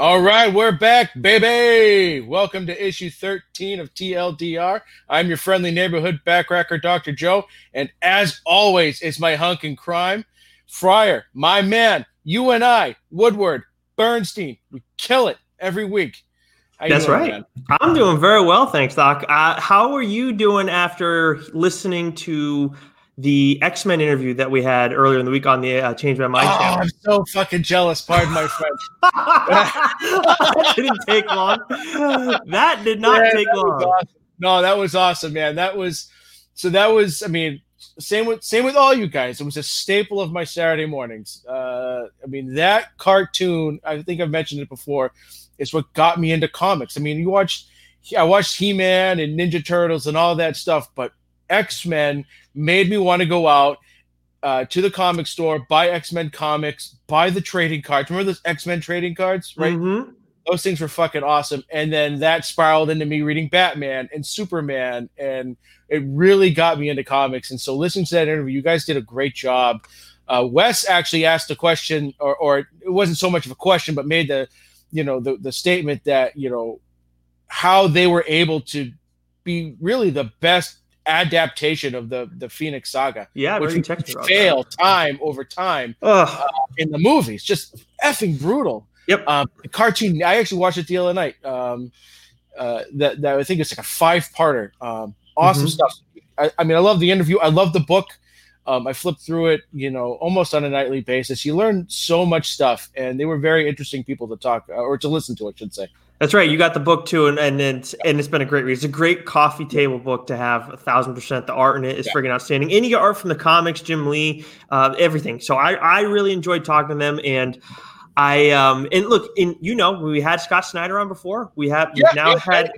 All right, we're back, baby. Welcome to issue 13 of TLDR. I'm your friendly neighborhood Back Cracker, Dr. Joe. And as always, it's my hunk in crime, Friar, my man, you and I, Woodward, Bernstein. We kill it every week. That's doing, right. Man? I'm doing very well, thanks, Doc. Uh, how are you doing after listening to the X Men interview that we had earlier in the week on the uh, Change My Mind oh, channel. I'm so fucking jealous. Pardon my French. that didn't take long. That did not take long. Awesome. No, that was awesome, man. That was so. That was. I mean, same with same with all you guys. It was a staple of my Saturday mornings. Uh, I mean, that cartoon. I think I've mentioned it before. Is what got me into comics. I mean, you watched. I watched He Man and Ninja Turtles and all that stuff, but X Men made me want to go out uh, to the comic store, buy X Men comics, buy the trading cards. Remember those X Men trading cards, right? Mm-hmm. Those things were fucking awesome. And then that spiraled into me reading Batman and Superman, and it really got me into comics. And so, listening to that interview, you guys did a great job. Uh, Wes actually asked a question, or, or it wasn't so much of a question, but made the, you know, the the statement that you know how they were able to be really the best adaptation of the the Phoenix Saga. Yeah, which fail that. time over time uh, in the movies. Just effing brutal. Yep. Um, cartoon. I actually watched it the other night. Um, uh, that, that I think it's like a five parter. Um, awesome mm-hmm. stuff. I, I, mean, I love the interview. I love the book. Um, I flipped through it, you know, almost on a nightly basis. You learn so much stuff, and they were very interesting people to talk uh, or to listen to, I should say. That's right. You got the book too, and and it's and it's been a great read. It's a great coffee table book to have. A thousand percent. The art in it is yeah. friggin' outstanding. Any art from the comics, Jim Lee, uh, everything. So I I really enjoyed talking to them, and I um and look, in you know we had Scott Snyder on before. We have yeah, now had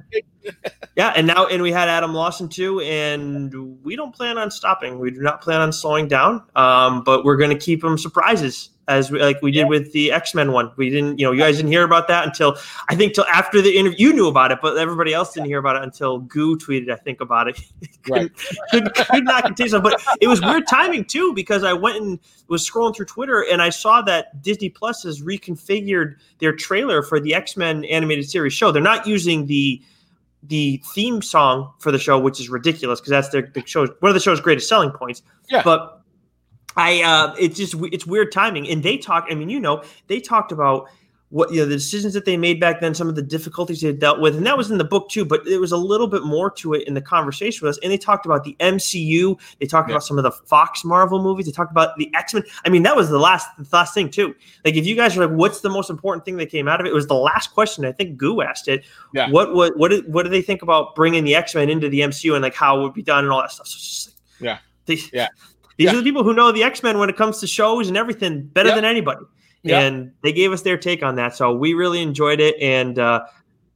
yeah, and now and we had Adam Lawson too, and we don't plan on stopping. We do not plan on slowing down. Um, but we're going to keep them surprises as we, like we did with the X Men one. We didn't, you know, you guys didn't hear about that until I think till after the interview. You knew about it, but everybody else didn't hear about it until Goo tweeted, I think, about it. right. could, could not continue. But it was weird timing too because I went and was scrolling through Twitter and I saw that Disney Plus has reconfigured their trailer for the X Men animated series show. They're not using the the theme song for the show, which is ridiculous because that's their the show's one of the show's greatest selling points. Yeah. But I uh, it's just it's weird timing, and they talk. I mean, you know, they talked about what you know the decisions that they made back then, some of the difficulties they dealt with, and that was in the book too. But there was a little bit more to it in the conversation with us, and they talked about the MCU. They talked yeah. about some of the Fox Marvel movies. They talked about the X Men. I mean, that was the last the last thing too. Like, if you guys are like, "What's the most important thing that came out of it?" It was the last question. I think Goo asked it. Yeah. What what what did, what do they think about bringing the X Men into the MCU and like how it would be done and all that stuff? So like, yeah, they, yeah. These yeah. are the people who know the X Men when it comes to shows and everything better yep. than anybody. Yep. And they gave us their take on that, so we really enjoyed it, and uh,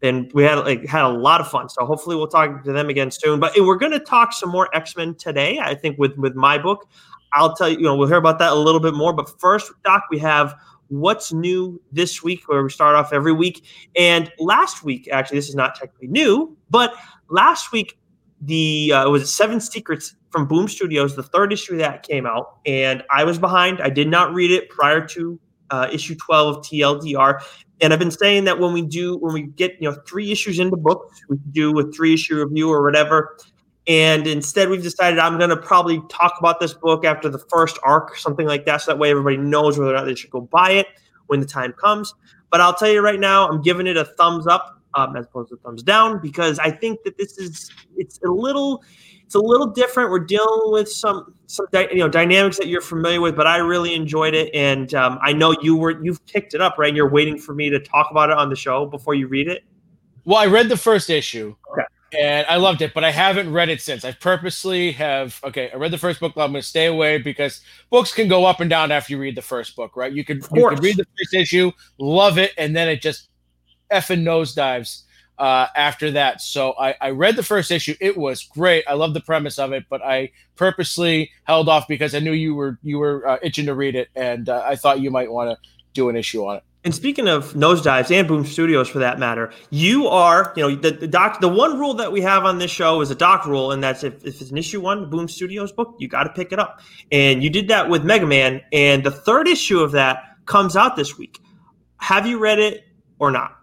and we had like had a lot of fun. So hopefully we'll talk to them again soon. But we're going to talk some more X Men today. I think with with my book, I'll tell you. You know, we'll hear about that a little bit more. But first, Doc, we have what's new this week, where we start off every week. And last week, actually, this is not technically new, but last week the uh, it was Seven Secrets from Boom Studios. The third issue that came out, and I was behind. I did not read it prior to uh, issue twelve of TLDR. And I've been saying that when we do, when we get you know three issues into books, we do a three issue review or whatever. And instead, we've decided I'm going to probably talk about this book after the first arc, something like that, so that way everybody knows whether or not they should go buy it when the time comes. But I'll tell you right now, I'm giving it a thumbs up um, as opposed to thumbs down because I think that this is it's a little it's a little different. We're dealing with some some you know dynamics that you're familiar with, but I really enjoyed it, and um, I know you were you've picked it up, right? And you're waiting for me to talk about it on the show before you read it. Well, I read the first issue. Okay. And I loved it, but I haven't read it since. I purposely have okay. I read the first book. I'm going to stay away because books can go up and down after you read the first book, right? You could you could read the first issue, love it, and then it just effing nosedives uh, after that. So I, I read the first issue. It was great. I love the premise of it, but I purposely held off because I knew you were you were uh, itching to read it, and uh, I thought you might want to do an issue on it. And speaking of nosedives and Boom Studios for that matter, you are, you know, the, the doc. The one rule that we have on this show is a doc rule, and that's if, if it's an issue one, Boom Studios book, you got to pick it up. And you did that with Mega Man, and the third issue of that comes out this week. Have you read it? or not?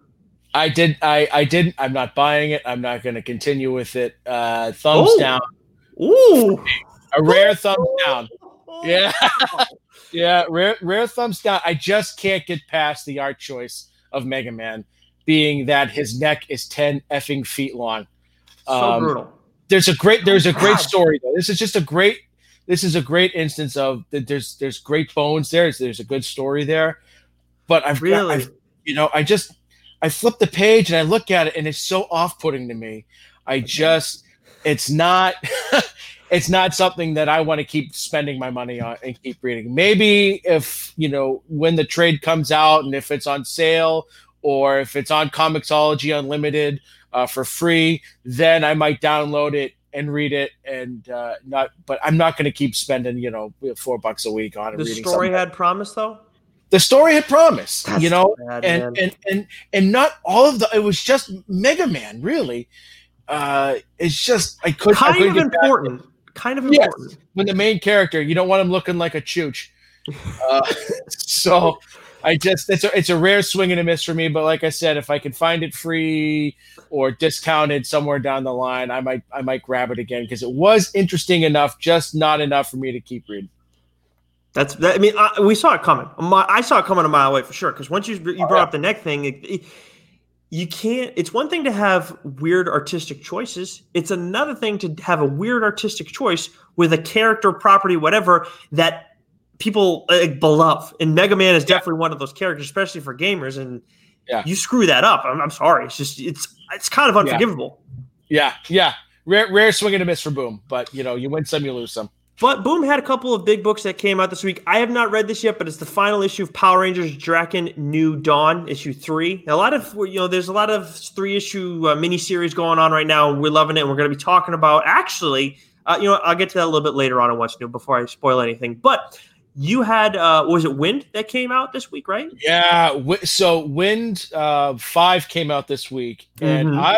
I did. I I didn't. I'm not buying it. I'm not going to continue with it. Uh, thumbs Ooh. down. Ooh, a rare thumbs down. Yeah, yeah, rare rare thumbs down. I just can't get past the art choice of Mega Man, being that his neck is ten effing feet long. So um, brutal. There's a great. There's a great story though. This is just a great. This is a great instance of that. There's there's great bones there. There's, there's a good story there, but I've really, I've, you know, I just I flip the page and I look at it and it's so off-putting to me. I just it's not it's not something that I want to keep spending my money on and keep reading. Maybe if, you know, when the trade comes out and if it's on sale or if it's on Comixology Unlimited uh, for free, then I might download it and read it and uh, not but I'm not going to keep spending, you know, 4 bucks a week on it. The story had promise though? The story had promised, That's you know, bad, and, and and and not all of the. It was just Mega Man, really. Uh, it's just I couldn't. Kind I couldn't of important. Kind of important. Yes, when the main character, you don't want him looking like a chooch. Uh, so I just it's a it's a rare swing and a miss for me. But like I said, if I can find it free or discounted somewhere down the line, I might I might grab it again because it was interesting enough, just not enough for me to keep reading. That's that, I mean, I, we saw it coming. I saw it coming a mile away for sure. Because once you you brought oh, yeah. up the neck thing, it, it, you can't. It's one thing to have weird artistic choices. It's another thing to have a weird artistic choice with a character, property, whatever that people uh, beloved. And Mega Man is yeah. definitely one of those characters, especially for gamers. And yeah. you screw that up. I'm, I'm sorry. It's just it's it's kind of unforgivable. Yeah, yeah. Rare, rare swing and a miss for Boom, but you know you win some, you lose some. But Boom had a couple of big books that came out this week. I have not read this yet, but it's the final issue of Power Rangers Drakkon New Dawn, issue three. a lot of you know, there's a lot of three issue uh, mini series going on right now. We're loving it. And we're going to be talking about actually, uh, you know, I'll get to that a little bit later on in what's new before I spoil anything. But you had uh was it Wynd that came out this week, right? Yeah. So Wynd uh, five came out this week, and mm-hmm. I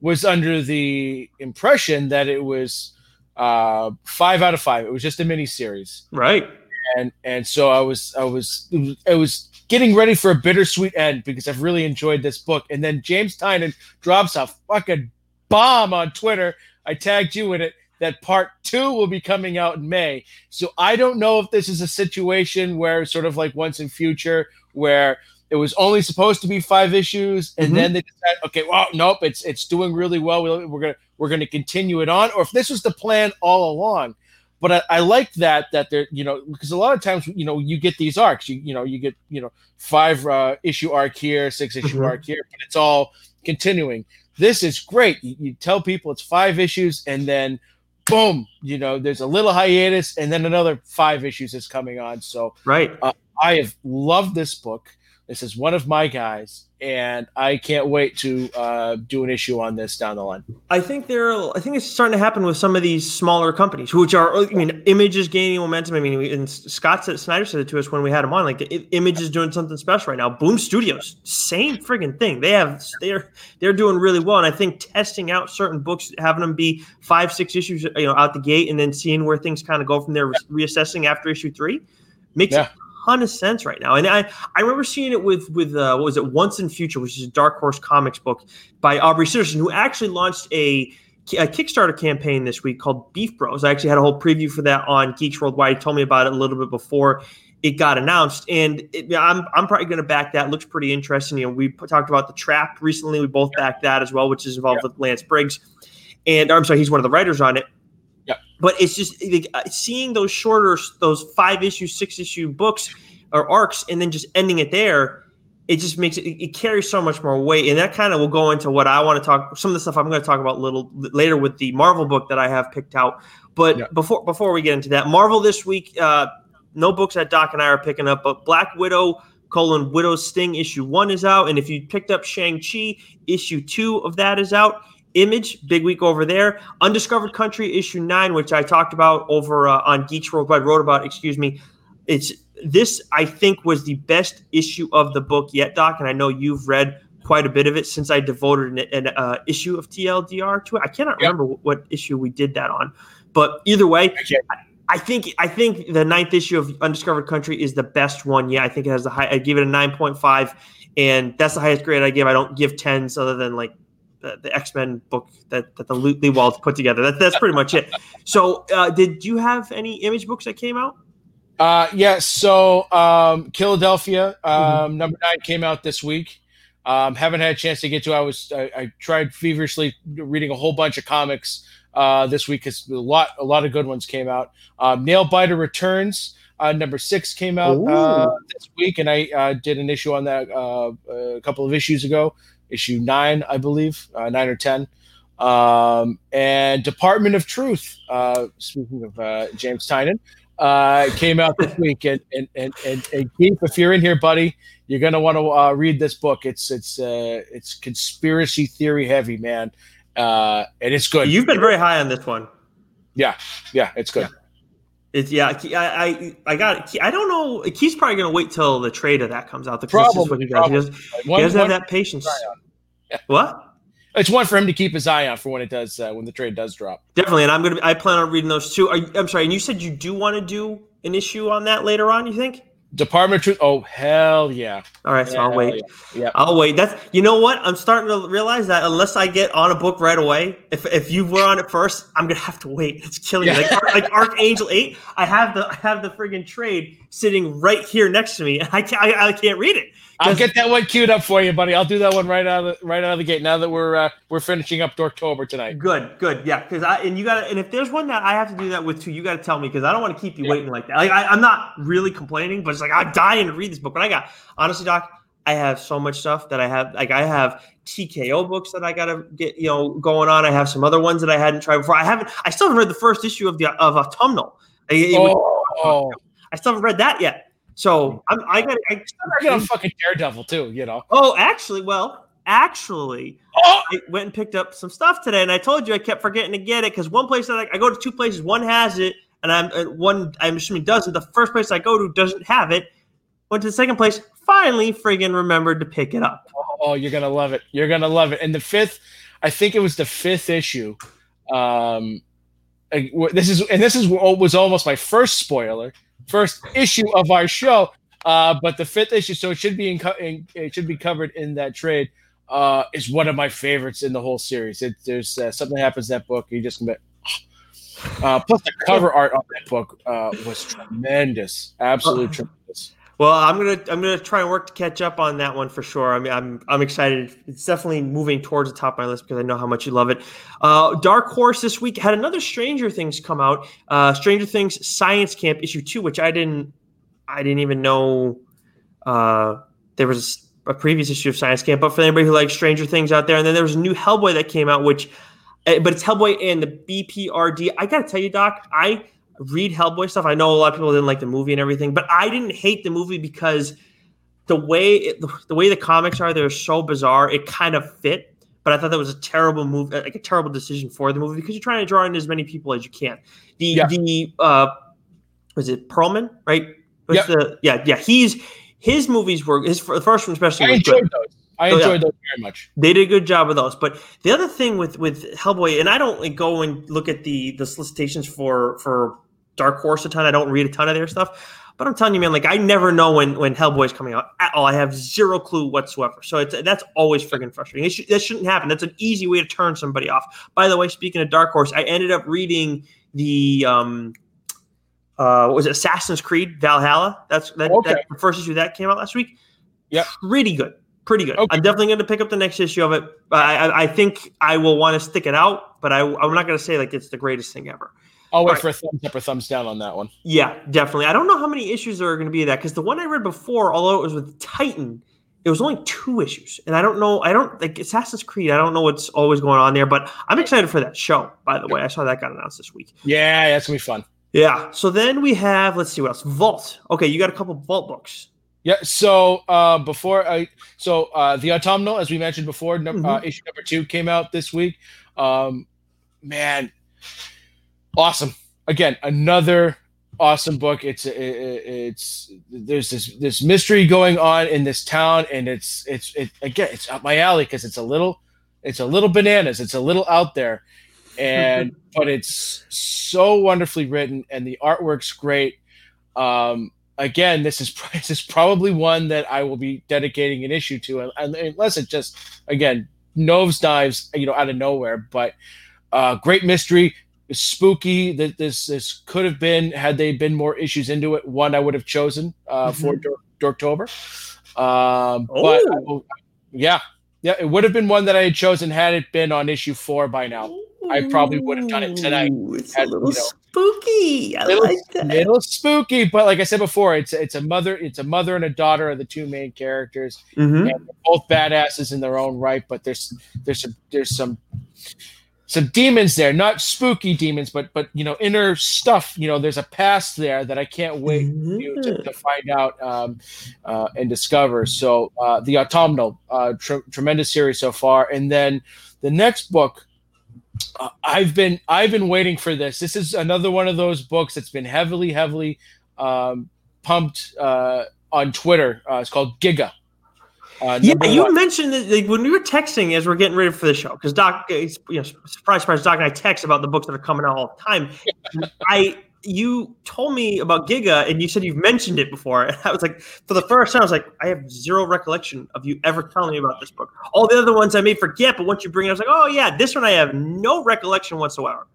was under the impression that it was uh, five out of five. It was just a mini series, right? And and so I was I was I was getting ready for a bittersweet end because I've really enjoyed this book. And then James Tynion drops a fucking bomb on Twitter. I tagged you in it that part two will be coming out in May. So I don't know if this is a situation where sort of like once and future where it was only supposed to be five issues, and mm-hmm. then they decided, okay, well, nope, it's it's doing really well. We're gonna we're gonna continue it on, or if this was the plan all along. But I, I like that that they're you know because a lot of times you know you get these arcs, you you know you get you know five uh, issue arc here, six issue mm-hmm. arc here, but it's all continuing. This is great. You, you tell people it's five issues, and then boom, you know, there's a little hiatus, and then another five issues is coming on. So, right, uh, I have loved this book. This is one of my guys, and I can't wait to uh, do an issue on this down the line. I think there. I think it's starting to happen with some of these smaller companies, which are. I mean, Image is gaining momentum. I mean, and Scott said, Snyder said it to us when we had him on. Like, Image is doing something special right now. Boom Studios, same friggin' thing. They have they're they're doing really well, and I think testing out certain books, having them be five, six issues, you know, out the gate, and then seeing where things kind of go from there, reassessing after issue three, makes yeah ton of sense right now. And I, I remember seeing it with with uh, what was it Once and Future, which is a Dark Horse Comics book by Aubrey Sitterson, who actually launched a a Kickstarter campaign this week called Beef Bros. I actually had a whole preview for that on Geeks Worldwide. He told me about it a little bit before it got announced, and it, I'm I'm probably going to back that. It looks pretty interesting. You know, we talked about the Trap recently. We both backed that as well, which is involved yeah. with Lance Briggs, and I'm sorry, he's one of the writers on it. Yeah. But it's just like, uh, seeing those shorter, those five issue, six issue books or arcs, and then just ending it there. It just makes it, it carries so much more weight, and that kind of will go into what I want to talk. Some of the stuff I'm going to talk about a little later with the Marvel book that I have picked out. But yeah. before before we get into that, Marvel this week, uh, no books that Doc and I are picking up, but Black Widow colon Widow's Sting issue one is out, and if you picked up Shang Chi, issue two of that is out. Image, big week over there. Undiscovered Country, issue nine, which I talked about over uh, on Geeks Worldwide, wrote about, excuse me. It's this, I think, was the best issue of the book yet, Doc. And I know you've read quite a bit of it since I devoted an, an uh, issue of TLDR to it. I cannot yep. remember what, what, issue we did that on, but either way, I think I think the ninth issue of Undiscovered Country is the best one. Yeah, I think it has the high. I give it a nine point five, and that's the highest grade I give. I don't give tens other than like the, the X Men book that that the Lee Lewalds put together. That, that's pretty much it. So, uh, did you have any image books that came out? Uh, yes. Yeah, so, um, Killadelphia um, mm-hmm. number nine came out this week. Um, haven't had a chance to get to. I was I, I tried feverishly reading a whole bunch of comics uh, this week because a lot a lot of good ones came out. Um, Nailbiter Returns. Uh, number six came out uh, this week, and I uh, did an issue on that uh, a couple of issues ago, issue nine, I believe, uh, nine or ten. Um, and Department of Truth. Uh, speaking of uh, James Tynion, uh, came out this week, and and and and, and Keith, if you're in here, buddy, you're gonna want to uh, read this book. It's it's uh, it's conspiracy theory heavy, man, uh, and it's good. You've been very high on this one. Yeah, yeah, it's good. Yeah. It's yeah. I I, I got. I don't know. Keith's probably gonna wait till the trade of that comes out. The probably, what he does. He doesn't, one, he doesn't have that patience. Yeah. What? It's one for him to keep his eye on for when it does uh, when the trade does drop. Definitely, and I'm gonna. I plan on reading those too. You, I'm sorry, and you said you do want to do an issue on that later on. You think? Department of Truth. Oh hell yeah! All right, so I'll wait. Yeah. yeah, I'll wait. That's you know what I'm starting to realize that unless I get on a book right away, if if you were on it first, I'm gonna have to wait. It's killing yeah. me. Like, like Archangel Eight, I have the I have the friggin' trade sitting right here next to me, and I can't I, I can't read it. I'll get that one queued up for you, buddy. I'll do that one right out of the, right out of the gate. Now that we're uh, we're finishing up October tonight. Good, good, yeah. Because I and you got and if there's one that I have to do that with too, you got to tell me because I don't want to keep you yeah. waiting like that. Like I, am not really complaining, but it's like I'm dying to read this book. But I got honestly, Doc, I have so much stuff that I have. Like I have TKO books that I got to get you know going on. I have some other ones that I hadn't tried before. I haven't. I still haven't read the first issue of the of Autumnal. Oh. I still haven't read that yet. So I'm, I got I, I got a fucking Daredevil too, you know. Oh, actually, well, actually, oh! I went and picked up some stuff today, and I told you I kept forgetting to get it because one place that I, I, go to two places, one has it, and I'm uh, one I'm assuming doesn't. The first place I go to doesn't have it. Went to the second place, finally, friggin' remembered to pick it up. Oh, you're gonna love it. You're gonna love it. And the fifth, I think it was the fifth issue. Um, this is and this is was almost my first spoiler first issue of our show. Uh, but the fifth issue, so it should be in, in, it should be covered in that trade. Uh, is one of my favorites in the whole series. It, there's uh, something happens in that book. You just commit. Uh, plus, the cover art on that book uh, was tremendous, absolutely uh, tremendous. Well, I'm gonna I'm gonna try and work to catch up on that one for sure. I mean, I'm I'm excited. It's definitely moving towards the top of my list because I know how much you love it. Uh, Dark Horse this week had another Stranger Things come out. Uh, Stranger Things Science Camp issue two, which I didn't I didn't even know uh, there was a previous issue of Science Camp. But for anybody who likes Stranger Things out there, and then there was a new Hellboy that came out, which eh, but it's Hellboy and the BPRD. I gotta tell you, Doc, I read Hellboy stuff. I know a lot of people didn't like the movie and everything, but I didn't hate the movie because the way it, the way the comics are, they're so bizarre. It kind of fit, but I thought that was a terrible move, like a terrible decision for the movie because you're trying to draw in as many people as you can. The yeah. the uh, was it Perlman, right? Yep. The, yeah, yeah. He's his movies were his the first one especially. I enjoyed good. those. I enjoyed yeah, those very much. They did a good job of those. But the other thing with with Hellboy, and I don't like, go and look at the the solicitations for for Dark Horse a ton. I don't read a ton of their stuff. But I'm telling you, man, like I never know when when Hellboy's coming out at all. I have zero clue whatsoever. So it's that's always friggin' frustrating. It sh- that shouldn't happen. That's an easy way to turn somebody off. By the way, speaking of Dark Horse, I ended up reading the um uh what was it Assassin's Creed Valhalla. That's that, okay. that's the first issue that came out last week. Yeah, pretty good, pretty good. Okay. I'm definitely going to pick up the next issue of it. I, I, I think I will want to stick it out, but I, I'm not going to say like it's the greatest thing ever. I'll wait right. for a thumbs up or thumbs down on that one. Yeah, definitely. I don't know how many issues there are going to be of that because the one I read before, although it was with Titan, it was only two issues, and I don't know. I don't like Assassin's Creed. I don't know what's always going on there, but I'm excited for that show. By the way, I saw that got announced this week. Yeah, that's gonna be fun. Yeah. So then we have let's see what else. Vault. Okay, you got a couple Vault books. Yeah. So uh, before I, so uh, the autumnal, as we mentioned before, mm-hmm. uh, issue number two came out this week. Um, man, awesome. Again, another awesome book. It's it's there's this this mystery going on in this town, and it's it's it again it's up my alley because it's a little it's a little bananas. It's a little out there, and but it's so wonderfully written and the artwork's great. Um, again, this is this is probably one that I will be dedicating an issue to, unless it just again nosedives, you know, out of nowhere. But uh, great mystery, spooky. That this this could have been had they been more issues into it. One I would have chosen uh, mm-hmm. for Dorktober. Um, but oh. yeah, yeah, it would have been one that I had chosen had it been on issue four by now. I probably would have done it tonight. It's had, a little you know, spooky. I little, like that. Little spooky, but like I said before, it's it's a mother, it's a mother and a daughter are the two main characters. Mm-hmm. both badasses in their own right, but there's there's some there's some some demons there, not spooky demons, but but you know inner stuff. You know, there's a past there that I can't wait mm-hmm. you to, to, find out um, uh, and discover. So uh, the autumnal, uh, tr- tremendous series so far, and then the next book uh, I've been I've been waiting for this. This is another one of those books that's been heavily heavily um, pumped uh, on Twitter. Uh, it's called Giga. Uh, yeah, you one. mentioned that like, when we were texting as we're getting ready for the show because Doc, you know, surprise, surprise, Doc and I text about the books that are coming out all the time. I you told me about Giga and you said you've mentioned it before. And I was like, for the first time, I was like, I have zero recollection of you ever telling me about this book. All the other ones I may forget, but once you bring it, I was like, oh yeah, this one I have no recollection whatsoever.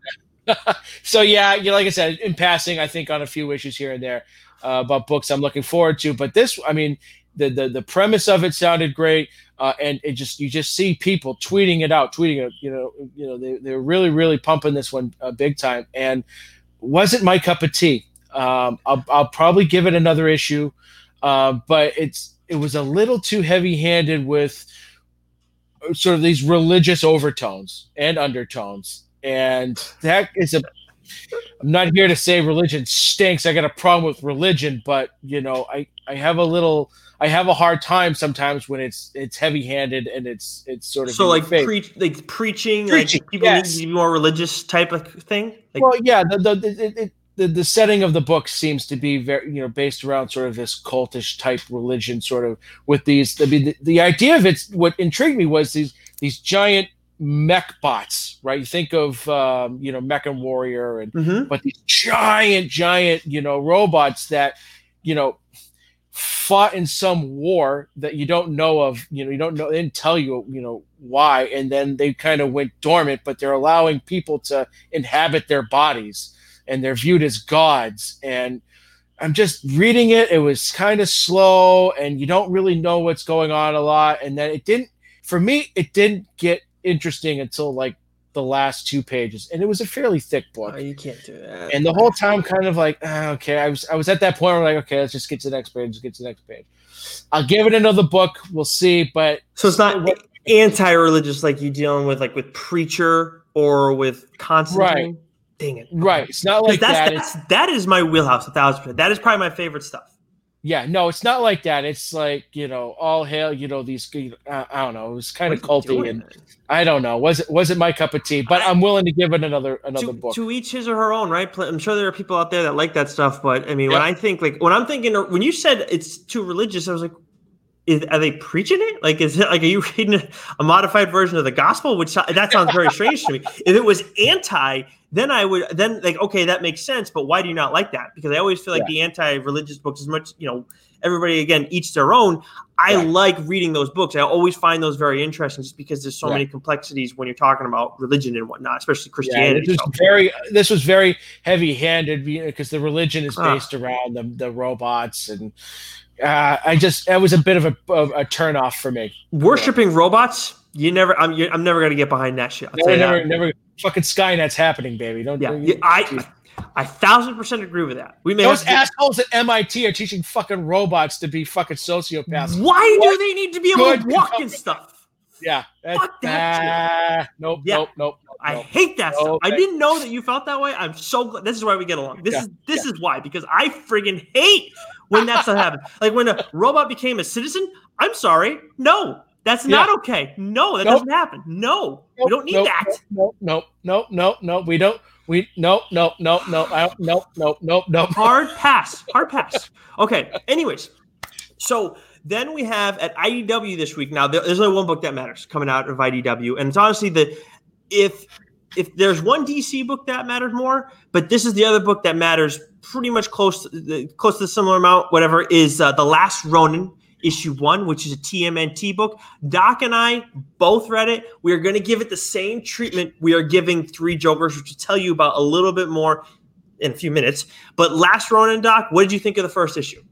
so yeah, you know, like I said, in passing, I think on a few issues here and there uh, about books I'm looking forward to. But this, I mean, the the, the premise of it sounded great. Uh, and it just you just see people tweeting it out, tweeting it. You know, you know they they're really really pumping this one uh, big time. And wasn't my cup of tea. Um, I'll, I'll probably give it another issue, uh, but it's it was a little too heavy handed with sort of these religious overtones and undertones, and that is a. I'm not here to say religion stinks. I got a problem with religion, but you know, I I have a little I have a hard time sometimes when it's it's heavy handed and it's it's sort of so like preach like preaching, preaching like people yes. need to be more religious type of thing. Like, well, yeah, the the, the the the setting of the book seems to be very you know based around sort of this cultish type religion, sort of with these. I mean, the, the idea of it. What intrigued me was these these giant mech bots, right? You think of um, you know MechWarrior, and mm-hmm. but these giant, giant, you know, robots that you know fought in some war that you don't know of you know you don't know they didn't tell you you know why and then they kind of went dormant but they're allowing people to inhabit their bodies and they're viewed as gods and i'm just reading it it was kind of slow and you don't really know what's going on a lot and then it didn't for me it didn't get interesting until like the last two pages, and it was a fairly thick book. Oh, you can't do that. And the whole time, kind of like, ah, okay, I was I was at that point where like, okay, let's just get to the next page. Let's get to the next page. I'll give it another book. We'll see, but so it's not what, anti-religious like you dealing with like with preacher or with Constantine. Right. Dang it. Right. It's not like that's, that. That's, it's, that is my wheelhouse. A thousand percent. That is probably my favorite stuff. Yeah, no, it's not like that. It's like you know, all hail, you know, these. Uh, I don't know. It was kind of culty, and I don't know. Was it was it my cup of tea? But I, am willing to give it another another to, book. To each his or her own, right? I'm sure there are people out there that like that stuff, but I mean, when I think like when I'm thinking when you said it's too religious, I was like, is, are they preaching it? Like, is it like, are you reading a modified version of the gospel? Which that sounds very strange to me. If it was anti, then I would, then like, okay, that makes sense. But why do you not like that? Because I always feel like yeah. the anti-religious books, as much, you know, everybody again, each their own. I like reading those books. I always find those very interesting, just because there's so many complexities when you're talking about religion and whatnot, especially Christianity. Yeah, this was very, this was very heavy-handed because the religion is based uh, around the the robots and uh, I just it was a bit of a, a, a turn off for me. Worshipping yeah. robots, you never. I'm. I'm never gonna get behind that shit. Never, never, never. Fucking Skynet's happening, baby. Don't. Yeah, don't, I. I thousand percent agree with that. We may those assholes at MIT are teaching fucking robots to be fucking sociopaths. Why what? do they need to be able to walk and stuff? Yeah, fuck that. Uh, nope, yeah. nope, nope, nope. I hate that nope. stuff. I didn't know that you felt that way. I'm so glad. This is why we get along. This yeah. is this yeah. is why because I friggin' hate when that's not happened. Like when a robot became a citizen, I'm sorry. No, that's yeah. not okay. No, that nope. doesn't happen. No, nope, we don't need nope, that. No, no, no, no, nope. We don't. We no, no, no, no. I don't, nope, nope, nope, nope. Hard pass. Hard pass. Okay. Anyways, so then we have at IDW this week. Now there's only one book that matters coming out of IDW, and it's honestly the if if there's one DC book that matters more, but this is the other book that matters pretty much close to, close to the similar amount. Whatever is uh, the Last Ronin issue one, which is a TMNT book. Doc and I both read it. We are going to give it the same treatment we are giving Three Jokers, which will tell you about a little bit more in a few minutes. But Last Ronin, Doc, what did you think of the first issue?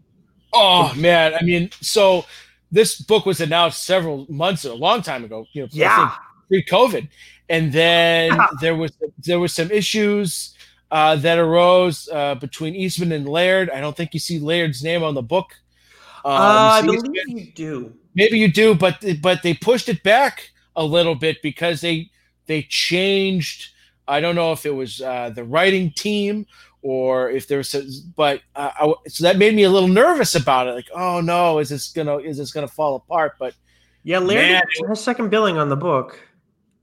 Oh man, I mean, so this book was announced several months, a long time ago. You know, yeah, pre-COVID, and then yeah. there was there was some issues uh, that arose uh, between Eastman and Laird. I don't think you see Laird's name on the book. Um, uh, I believe you do. Maybe you do, but but they pushed it back a little bit because they they changed. I don't know if it was uh, the writing team or if there's a, but uh, I, so that made me a little nervous about it like oh no is this gonna is this gonna fall apart but yeah Larry man, has second billing on the book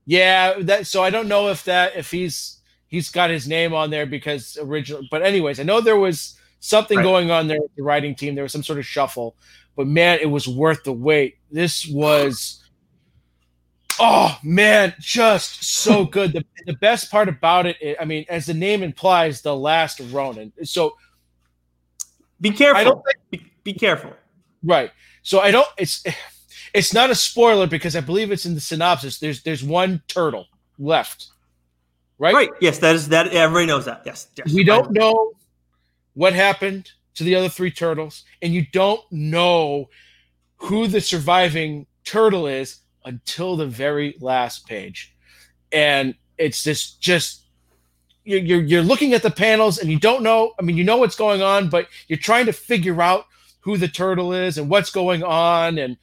yeah that so i don't know if that if he's he's got his name on there because original but anyways i know there was something right. going on there with the writing team there was some sort of shuffle but man it was worth the wait this was Oh man, just so good. the, the best part about it, I mean, as the name implies, the last Ronin. So be careful. I don't think, be, be careful. Right. So I don't. It's it's not a spoiler because I believe it's in the synopsis. There's there's one turtle left. Right. Right. Yes, that is that. Everybody knows that. Yes. yes. We don't know what happened to the other three turtles, and you don't know who the surviving turtle is until the very last page. And it's just you're, you're, you're looking at the panels and you don't know. I mean, you know what's going on, but you're trying to figure out who the turtle is and what's going on. And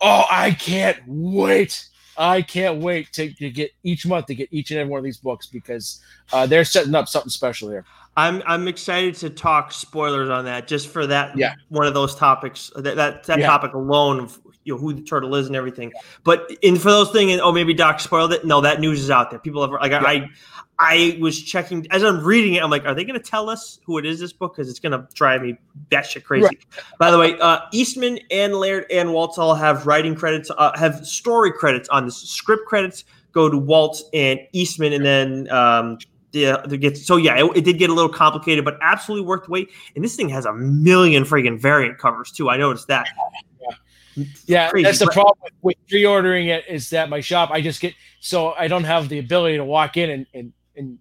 oh, I can't wait. I can't wait to, to get each month to get each and every one of these books because uh, they're setting up something special here. I'm I'm excited to talk spoilers on that just for that yeah. one of those topics that that, that yeah. topic alone of you know who the turtle is and everything. But in for those things, oh maybe Doc spoiled it. No, that news is out there. People have like yeah. I I was checking as I'm reading it. I'm like, are they going to tell us who it is? This book because it's going to drive me batshit crazy. Right. By the way, uh, Eastman and Laird and Waltz all have writing credits, uh, have story credits on the script credits. Go to Waltz and Eastman, and then um, the, the get so yeah, it, it, did get a little complicated, but absolutely worth the wait. And this thing has a million freaking variant covers too. I noticed that. Yeah, Crazy. that's the problem with, with pre-ordering it is that my shop I just get so I don't have the ability to walk in and and, and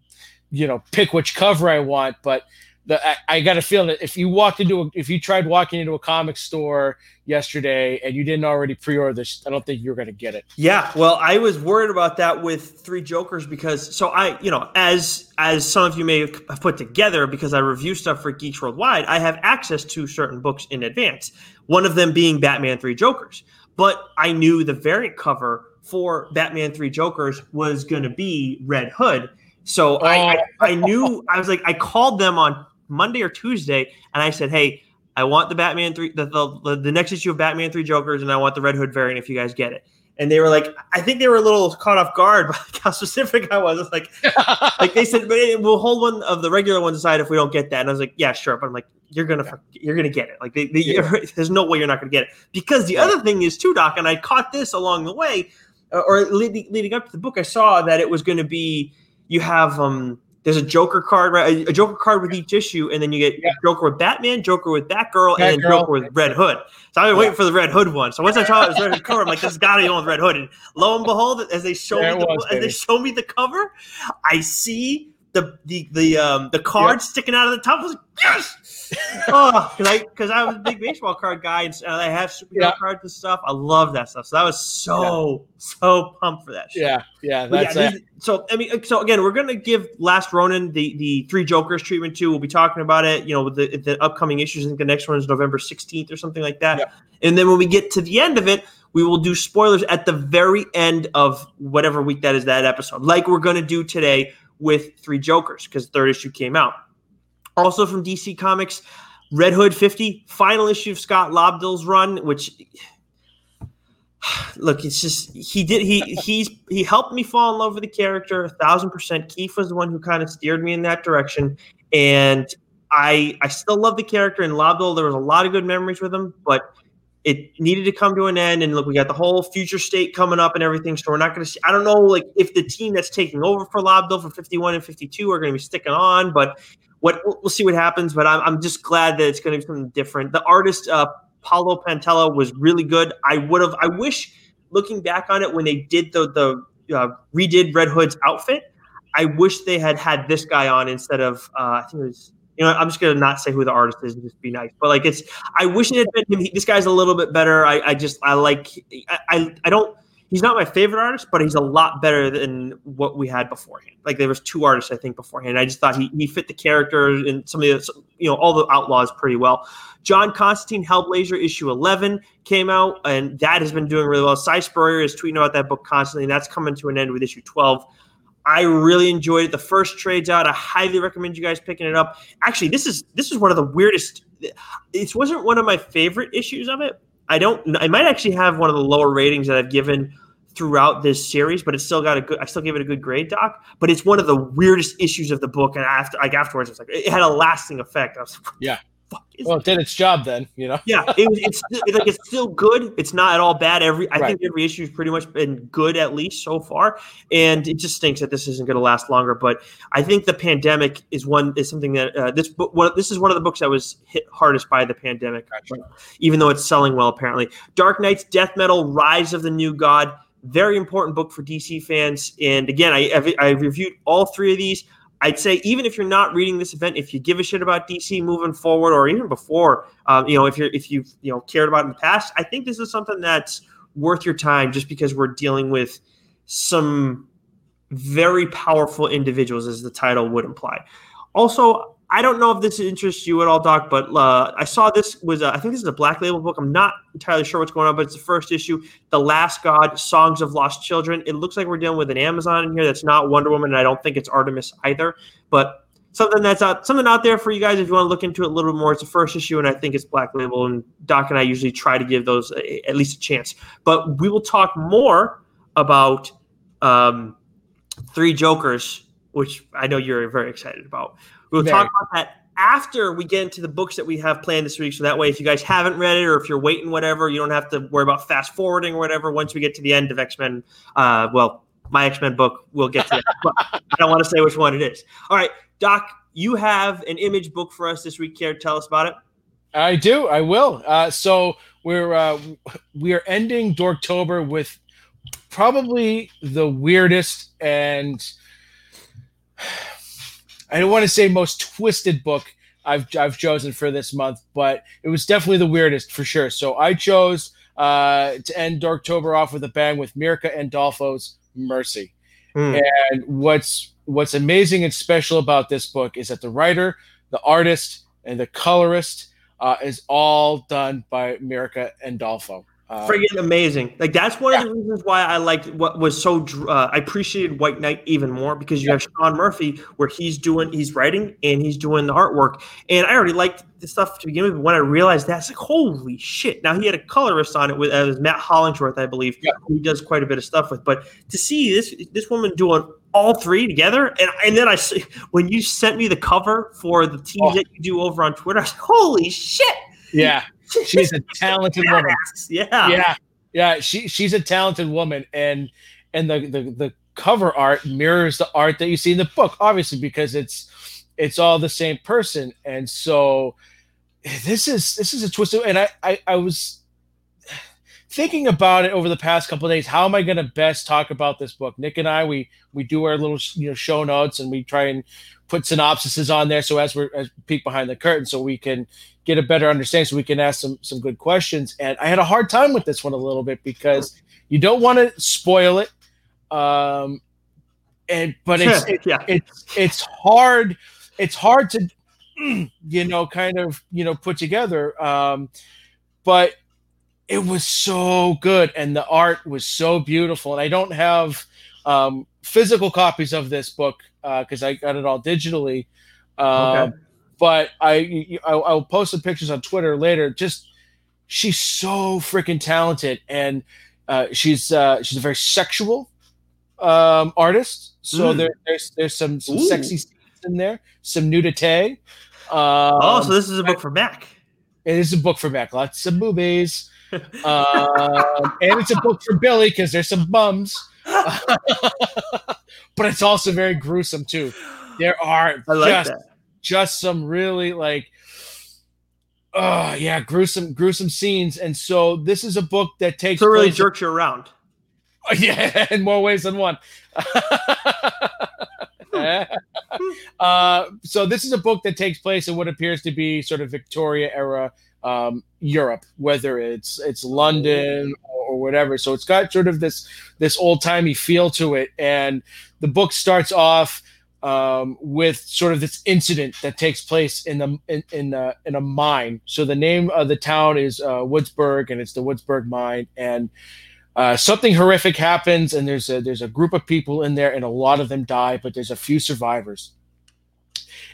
you know pick which cover I want, but the I, I got a feeling that if you walked into a, if you tried walking into a comic store yesterday and you didn't already pre-order this, I don't think you're going to get it. Yeah, well, I was worried about that with Three Jokers because so I, you know, as as some of you may have put together because I review stuff for Geeks Worldwide, I have access to certain books in advance. One of them being Batman Three Jokers, but I knew the variant cover for Batman Three Jokers was going to be Red Hood. So oh. I, I, I knew I was like I called them on Monday or Tuesday, and I said, "Hey, I want the Batman three, the, the, the next issue of Batman Three Jokers, and I want the Red Hood variant if you guys get it." And they were like, I think they were a little caught off guard by how specific I was. It's like, like they said, we'll hold one of the regular ones aside if we don't get that. And I was like, yeah, sure. But I'm like, you're gonna, yeah. you're gonna get it. Like, they, they, yeah. there's no way you're not gonna get it because the other thing is too, Doc. And I caught this along the way, uh, or leading, leading up to the book. I saw that it was going to be you have um there's a Joker card, right? A Joker card with each issue, and then you get yeah. Joker with Batman, Joker with Batgirl, Batgirl. and then Joker with Red Hood. So I've been yeah. waiting for the Red Hood one. So once I saw it was Red Hood cover, I'm like, this got to be on Red Hood. And lo and behold, as they show me the, was, as they show me the cover, I see the the the um the card sticking out of the top. I was like, yes oh, because I because I was a big baseball card guy and I have superhero yeah. cards and stuff. I love that stuff. So that was so yeah. so pumped for that. Shit. Yeah, yeah, that's yeah, So I mean, so again, we're gonna give Last Ronin the the three Jokers treatment too. We'll be talking about it. You know, with the, the upcoming issues. I think the next one is November sixteenth or something like that. And then when we get to the end of it, we will do spoilers at the very end of whatever week that is that episode, like we're gonna do today with Three Jokers because third issue came out. Also from DC Comics, Red Hood 50, final issue of Scott Lobdell's run, which look, it's just he did he he's he helped me fall in love with the character a thousand percent. Keith was the one who kind of steered me in that direction, and I I still love the character. And Lobdell, there was a lot of good memories with him, but it needed to come to an end. And look, we got the whole future state coming up and everything. So we're not going to see, I don't know, like if the team that's taking over for Lobdell for 51 and 52 are going to be sticking on, but what we'll see what happens. But I'm, I'm just glad that it's going to be something different. The artist, uh, Paolo Pantalena was really good. I would have, I wish looking back on it when they did the, the uh, redid Red Hood's outfit, I wish they had had this guy on instead of, uh, I think it was, you know, I'm just gonna not say who the artist is and just be nice. But like, it's I wish it had been him. This guy's a little bit better. I, I just I like I, I don't. He's not my favorite artist, but he's a lot better than what we had beforehand. Like there was two artists I think beforehand. I just thought he, he fit the character and some of the you know all the outlaws pretty well. John Constantine Hellblazer issue 11 came out, and that has been doing really well. Si Spurrier is tweeting about that book constantly, and that's coming to an end with issue 12. I really enjoyed it. The first trades out. I highly recommend you guys picking it up. Actually, this is this is one of the weirdest. It wasn't one of my favorite issues of it. I don't. I might actually have one of the lower ratings that I've given throughout this series, but it's still got a good. I still give it a good grade, Doc. But it's one of the weirdest issues of the book, and after like afterwards, it's like it had a lasting effect. I was like, yeah, well, it did its job then, you know. yeah, it, it's like it's still good. It's not at all bad. Every I right. think every issue has pretty much been good at least so far, and it just stinks that this isn't going to last longer. But I think the pandemic is one is something that uh, this book. One, this is one of the books that was hit hardest by the pandemic, gotcha. even though it's selling well. Apparently, Dark Nights Death Metal, Rise of the New God. Very important book for DC fans. And again, I I reviewed all three of these. I'd say even if you're not reading this event, if you give a shit about DC moving forward, or even before, um, you know, if you're if you've you know cared about in the past, I think this is something that's worth your time, just because we're dealing with some very powerful individuals, as the title would imply. Also, I don't know if this interests you at all, Doc, but uh, I saw this was uh, I think this is a Black Label book. I'm not entirely sure what's going on, but it's the first issue, The Last God: Songs of Lost Children. It looks like we're dealing with an Amazon in here. That's not Wonder Woman, and I don't think it's Artemis either. But something that's out something out there for you guys if you want to look into it a little bit more. It's the first issue, and I think it's Black Label. And Doc and I usually try to give those a, at least a chance. But we will talk more about um, Three Jokers, which I know you're very excited about. We'll Very. talk about that after we get into the books that we have planned this week. So that way, if you guys haven't read it or if you're waiting, whatever, you don't have to worry about fast forwarding or whatever. Once we get to the end of X Men, uh, well, my X Men book, we'll get to that. I don't want to say which one it is. All right, Doc, you have an image book for us this week. Care to tell us about it? I do. I will. Uh, so we're uh, we are ending Dorktober with probably the weirdest and I don't want to say most twisted book I've I've chosen for this month, but it was definitely the weirdest for sure. So I chose uh, to end Dorktober off with a bang with Mirka and Andolfo's Mercy. Mm. And what's what's amazing and special about this book is that the writer, the artist, and the colorist uh, is all done by Mirka and Andolfo. Uh, Friggin' amazing! Like that's one yeah. of the reasons why I liked what was so. Uh, I appreciated White Knight even more because you yeah. have Sean Murphy where he's doing, he's writing and he's doing the artwork, and I already liked the stuff to begin with. But when I realized that's like holy shit! Now he had a colorist on it with uh, Matt Hollingsworth, I believe, yeah. who does quite a bit of stuff with. But to see this this woman doing all three together, and and then I when you sent me the cover for the team oh. that you do over on Twitter, I was like, holy shit! Yeah, she's a talented woman. Yeah, yeah, yeah. She she's a talented woman, and and the the the cover art mirrors the art that you see in the book, obviously because it's it's all the same person, and so this is this is a twist. And I I, I was thinking about it over the past couple days how am i going to best talk about this book? Nick and i we we do our little you know show notes and we try and put synopsises on there. So as we're as we peek behind the curtain so we can get a better understanding so we can ask some some good questions. And i had a hard time with this one a little bit because you don't want to spoil it. Um and but it's it, yeah. it's it's hard it's hard to you know kind of you know put together. Um but it was so good and the art was so beautiful and i don't have um, physical copies of this book because uh, i got it all digitally um, okay. but I, I i'll post some pictures on twitter later just she's so freaking talented and uh, she's uh, she's a very sexual um, artist so mm. there, there's there's some, some sexy scenes in there some nudity um, oh so this is a book for mac it is a book for mac lots of boobies um, and it's a book for Billy because there's some bums, but it's also very gruesome too. There are like just that. just some really like oh yeah gruesome gruesome scenes and so this is a book that takes So it really jerks you around. yeah in more ways than one uh, so this is a book that takes place in what appears to be sort of victoria era um, europe whether it's it's london or, whatever so it's got sort of this this old-timey feel to it and the book starts off um, with sort of this incident that takes place in the in in, in a mine. So the name of the town is uh, Woodsburg, and it's the Woodsburg mine. And uh, something horrific happens, and there's a there's a group of people in there, and a lot of them die, but there's a few survivors.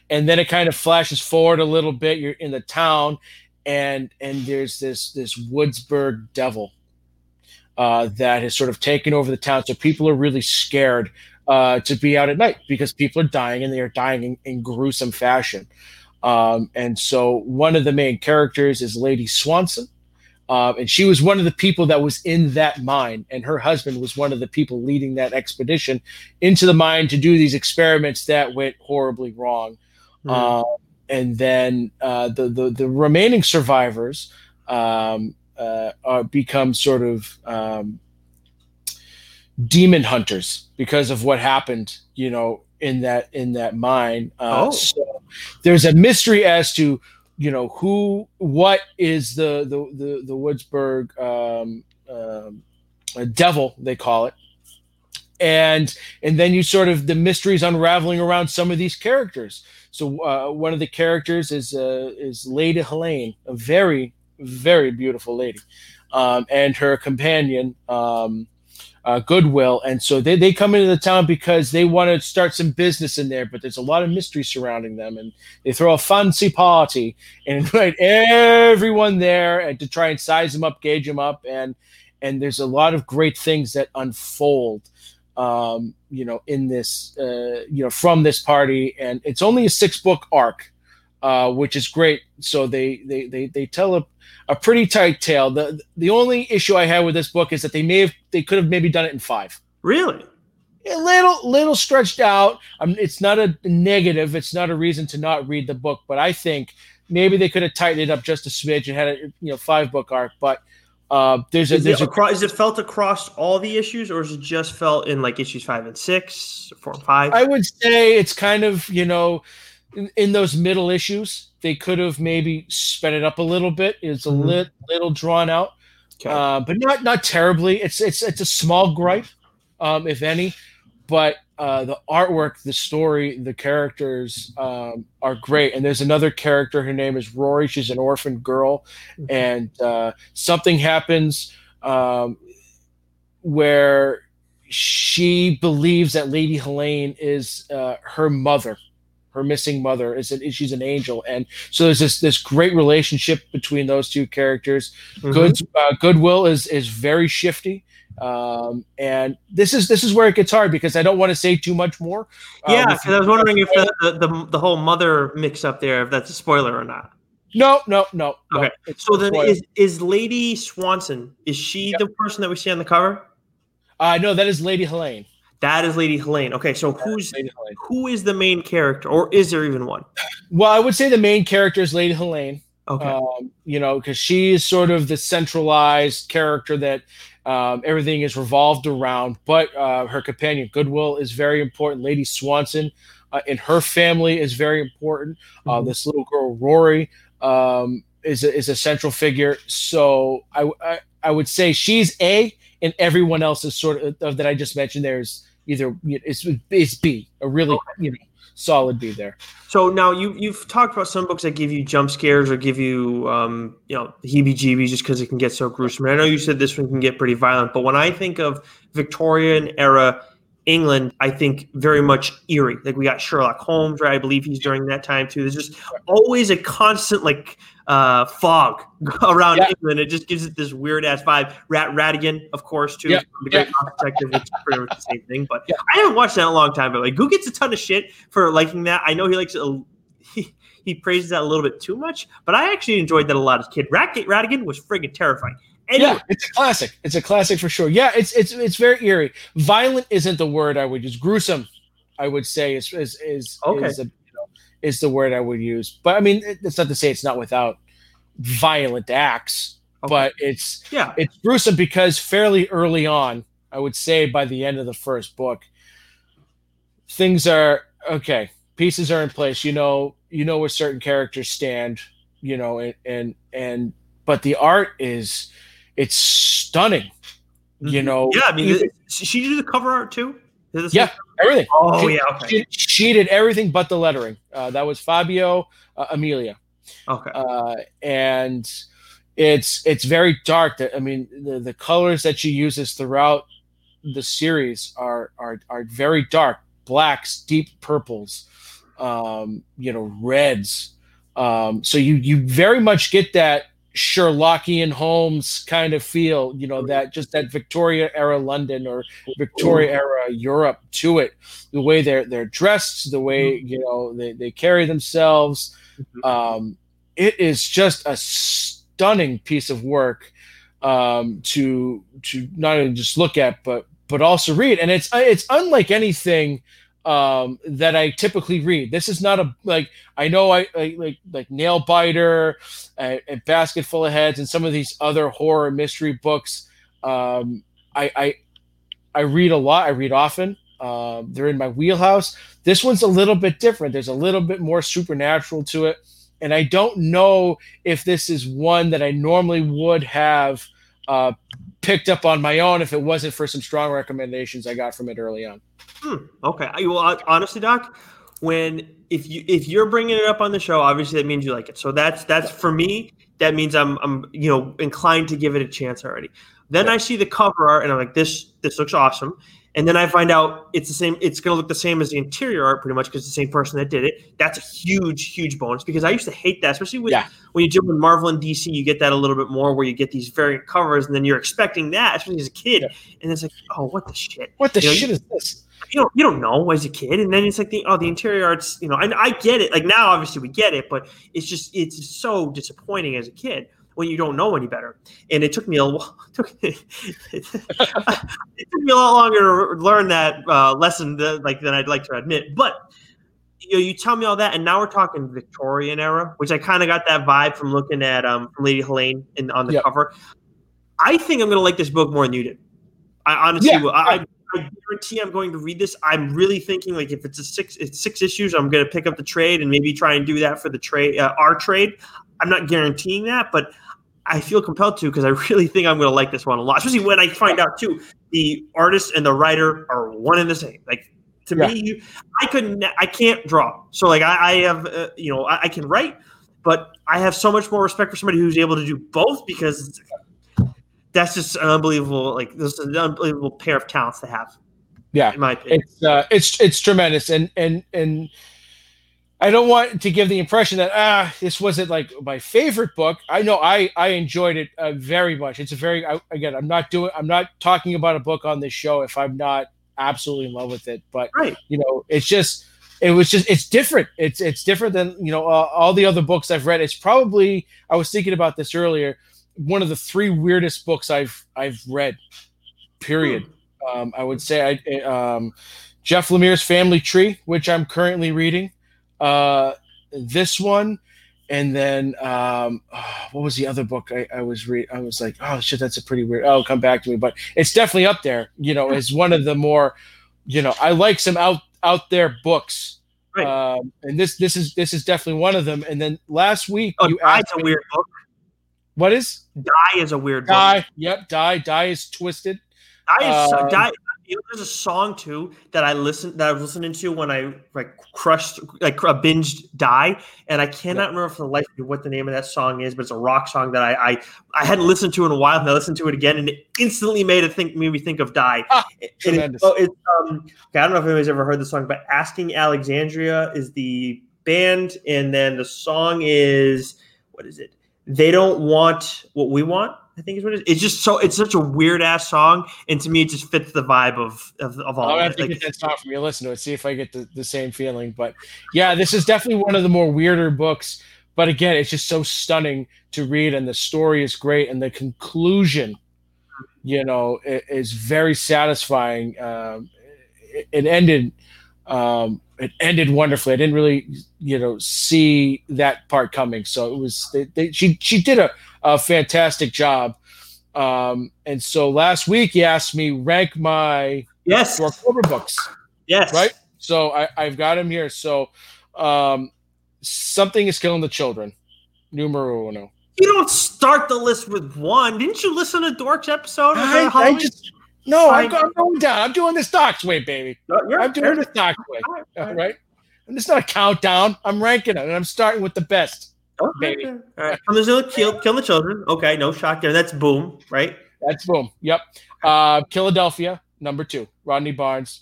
And then it kind of flashes forward a little bit. You're in the town, and and there's this this Woodsburg devil uh, that has sort of taken over the town. So people are really scared uh, to be out at night because people are dying and they are dying in, in gruesome fashion. Um, and so one of the main characters is Lady Swanson. Um, and she was one of the people that was in that mine, and her husband was one of the people leading that expedition into the mine to do these experiments that went horribly wrong. Um, and then uh, the, the the remaining survivors um, uh, are become sort of um, demon hunters because of what happened, you know, in that in that mine. Uh, Oh. So there's a mystery as to you know who, what is the the the, the Woodsburg um, um, devil they call it, and and then you sort of the mysteries unraveling around some of these characters. So uh, one of the characters is uh, is Lady Helene, a very very beautiful lady, um, and her companion. Um, uh, Goodwill, and so they, they come into the town because they want to start some business in there, but there's a lot of mystery surrounding them, and they throw a fancy party and invite everyone there and to try and size them up, gauge them up, and and there's a lot of great things that unfold, um, you know, in this, uh, you know, from this party, and it's only a six book arc, uh, which is great. So they they they they tell a a pretty tight tale. The the only issue I had with this book is that they may have they could have maybe done it in five. Really? A little little stretched out. Um, it's not a negative. It's not a reason to not read the book, but I think maybe they could have tightened it up just a smidge and had a you know five book arc. But uh, there's a Is there's it, a across, is it felt across all the issues, or is it just felt in like issues five and six, four and five? I would say it's kind of you know in, in those middle issues they could have maybe sped it up a little bit. It's a Mhm. lit, little drawn out. Okay. uh, but not not terribly. It's it's it's a small gripe, um, if any. But uh, the artwork, the story, the characters um, are great. And there's another character. Her name is Rory. She's an orphan girl, and uh, something happens um, where she believes that Lady Helene is uh, her mother. Her missing mother is an, she's an angel, and so there's this this great relationship between those two characters. Mhm. Good uh, Goodwill is is very shifty, um, and this is this is where it gets hard because I don't want to say too much more. uh, Yeah, because I was wondering if the, the, the, whole mother mix up there, if that's a spoiler or not. no, no, no. no, Okay, it's So then spoiler. is is Lady Swanson, is she Yep. the person that we see on the cover? uh, no, that is Lady Helene. That is Lady Helene. Okay, so who's who is the main character, or is there even one? Well, I would say the main character is Lady Helene. Okay. um, you know, because she is sort of the centralized character that um, everything is revolved around. But uh, her companion Goodwill is very important. Lady Swanson uh, in her family is very important. Uh, Mhm. this little girl Rory um, is a, is a central figure. So I, I I would say she's A, and everyone else is sort of, of that I just mentioned. There's either it's it's B, a really you know solid B there. So now you you've talked about some books that give you jump scares or give you um, you know heebie-jeebies just because it can get so gruesome. And I know you said this one can get pretty violent, but when I think of Victorian era England, I think very much eerie. Like we got Sherlock Holmes, right? I believe he's during that time too. There's just always a constant like uh, fog around Yeah. England. It just gives it this weird ass vibe. Rat Ratigan, of course, too. Yeah. The Great Detective. It's pretty much the same thing. But Yeah. I haven't watched that in a long time. But like, who gets a ton of shit for liking that? I know he likes it. a- He, he praises that a little bit too much, but I actually enjoyed that a lot as a kid. Rat Ratigan was friggin' terrifying. Anyway. Yeah, it's a classic. It's a classic for sure. Yeah, it's it's it's very eerie. Violent isn't the word I would use. Gruesome, I would say is is is Okay. is, a, is the word I would use. But I mean, it- it's not to say it's not without violent acts, Okay. but it's yeah, it's gruesome because fairly early on, I would say by the end of the first book, things are okay. Pieces are in place. You know, you know where certain characters stand. You know, and and and but the art is it's stunning. You Mhm. know, yeah. I mean, even- she did the cover art too. Is it the same- yeah, everything. Oh She- yeah. Okay. She, she did everything but the lettering. Uh, that was Fabio uh, Amelia. Okay. uh, and it's it's very dark. I mean, the, the colors that she uses throughout the series are are are very dark, blacks, deep purples, um, you know, reds. Um, so you you very much get that Sherlockian Holmes kind of feel, you know, that just that Victoria era London or Victoria era Europe to it. The way they're they're dressed, the way you know they, they carry themselves. Um, it is just a stunning piece of work um, to to not only just look at but but also read, and it's it's unlike anything um, that I typically read. This is not a like I know I, I like like Nailbiter and, and Basketful of Heads and some of these other horror mystery books. Um, I, I I read a lot. I read often. Um, they're in my wheelhouse. This one's a little bit different. There's a little bit more supernatural to it, and I don't know if this is one that I normally would have uh, picked up on my own if it wasn't for some strong recommendations I got from it early on. Hmm, okay. I, well, honestly, Doc, when if you if you're bringing it up on the show, obviously that means you like it. So that's that's for me. That means I'm I'm you know inclined to give it a chance already. Then Yeah. I see the cover art and I'm like, this this looks awesome. And then I find out it's the same. It's going to look the same as the interior art, pretty much, because the same person that did it. That's a huge, huge bonus because I used to hate that, especially with, Yeah. when you jump with Marvel and DC. You get that a little bit more, where you get these variant covers, and then you're expecting that, especially as a kid, Yeah. and it's like, oh, what the shit What the You know, shit is this? you don't you don't know as a kid, and then it's like the oh the interior arts, you know, and I get it. Like now, obviously we get it, but it's just it's so disappointing as a kid when you don't know any better. And it took me a while. Took, it, took me a lot longer to learn that uh, lesson than, like than I'd like to admit. But you know, you tell me all that, and now we're talking Victorian era, which I kind of got that vibe from looking at um from Lady Helene in, on the Yep. cover. I think I'm gonna like this book more than you did. I honestly Yeah. will. I, I I guarantee I'm going to read this. I'm really thinking like if it's a six, it's six issues, I'm going to pick up the trade and maybe try and do that for the trade, uh, our trade. I'm not guaranteeing that, but I feel compelled to because I really think I'm going to like this one a lot. Especially when I find out too, the artist and the writer are one and the same. Like to Yeah. me, you, I couldn't, I can't draw. So like I, I have, uh, you know, I, I can write, but I have so much more respect for somebody who's able to do both because that's just an unbelievable, like this is an unbelievable pair of talents to have. Yeah. in my opinion. It's uh, it's it's tremendous, and and and I don't want to give the impression that ah this wasn't like my favorite book. I know I I enjoyed it uh, very much. It's a very I, again I'm not doing I'm not talking about a book on this show if I'm not absolutely in love with it, but Right. you know it's just it was just it's different. It's it's different than you know uh, all the other books I've read. It's probably I was thinking about this earlier. One of the three weirdest books I've I've read. Period. Um, I would say I um, Jeff Lemire's Family Tree, which I'm currently reading. Uh, this one, and then um, what was the other book I, I was reading? I was like, oh shit, that's a pretty weird. Oh, come back to me, but it's definitely up there. You know, as one of the more, you know, I like some out out there books. Right. Um, and this this is this is definitely one of them. And then last week Oh, you asked a weird book. what is Die is a weird book. die? Yep, die. Die is twisted. Die is Um, Die. You know, there's a song too that I listened that I was listening to when I like crushed like a binged Die, and I cannot remember for the life of me what the name of that song is, but it's a rock song that I I, I hadn't listened to in a while, and I listened to it again, and it instantly made it think made me think of Die. Ah, it- tremendous. oh, it's um okay, I don't know if anybody's ever heard the song, but Asking Alexandria is the band, and then the song is what is it? They don't want what we want. I think is what it is. It's just so it's such a weird ass song, and to me, it just fits the vibe of of, of all I'll have to Like, get that song from you, listen to it, see if I get the, the same feeling. But yeah, this is definitely one of the more weirder books. but again, it's just so stunning to read, and the story is great, and the conclusion, you know, is very satisfying. Um, it, it, ended. Um, it ended wonderfully. I didn't really, you know, see that part coming. So it was they, they, she she did a, a fantastic job. Um, and so last week he asked me rank my yes October books. Yes. Right. So I, I've got him here. So um, something is killing the children. Numero uno. You don't start the list with one. Didn't you listen to Dork's episode? I, I just no, I'm, I'm, going down. I'm doing the Doc's way, baby. I'm doing the Doc's way. All right. And it's not a countdown. I'm ranking it, and I'm starting with the best. Okay. Baby. All right. There's no kill, kill the children. Okay, no shock there. That's boom, right? That's boom. Yep. Uh, Killadelphia, number two. Rodney Barnes.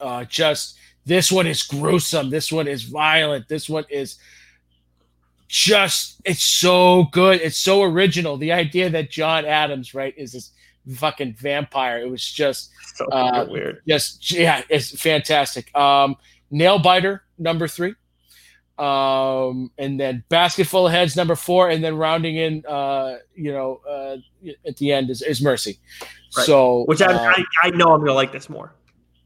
Uh, just this one is gruesome. This one is violent. This one is just it's so good. It's so original. The idea that John Adams, right, is this fucking vampire. It was just so uh, weird. Just yeah, it's fantastic. Um, Nailbiter number three, um, and then basketful of heads number four, and then rounding in, uh, you know, uh, at the end is, is mercy. Right. So which I, uh, I I know I'm gonna like this more.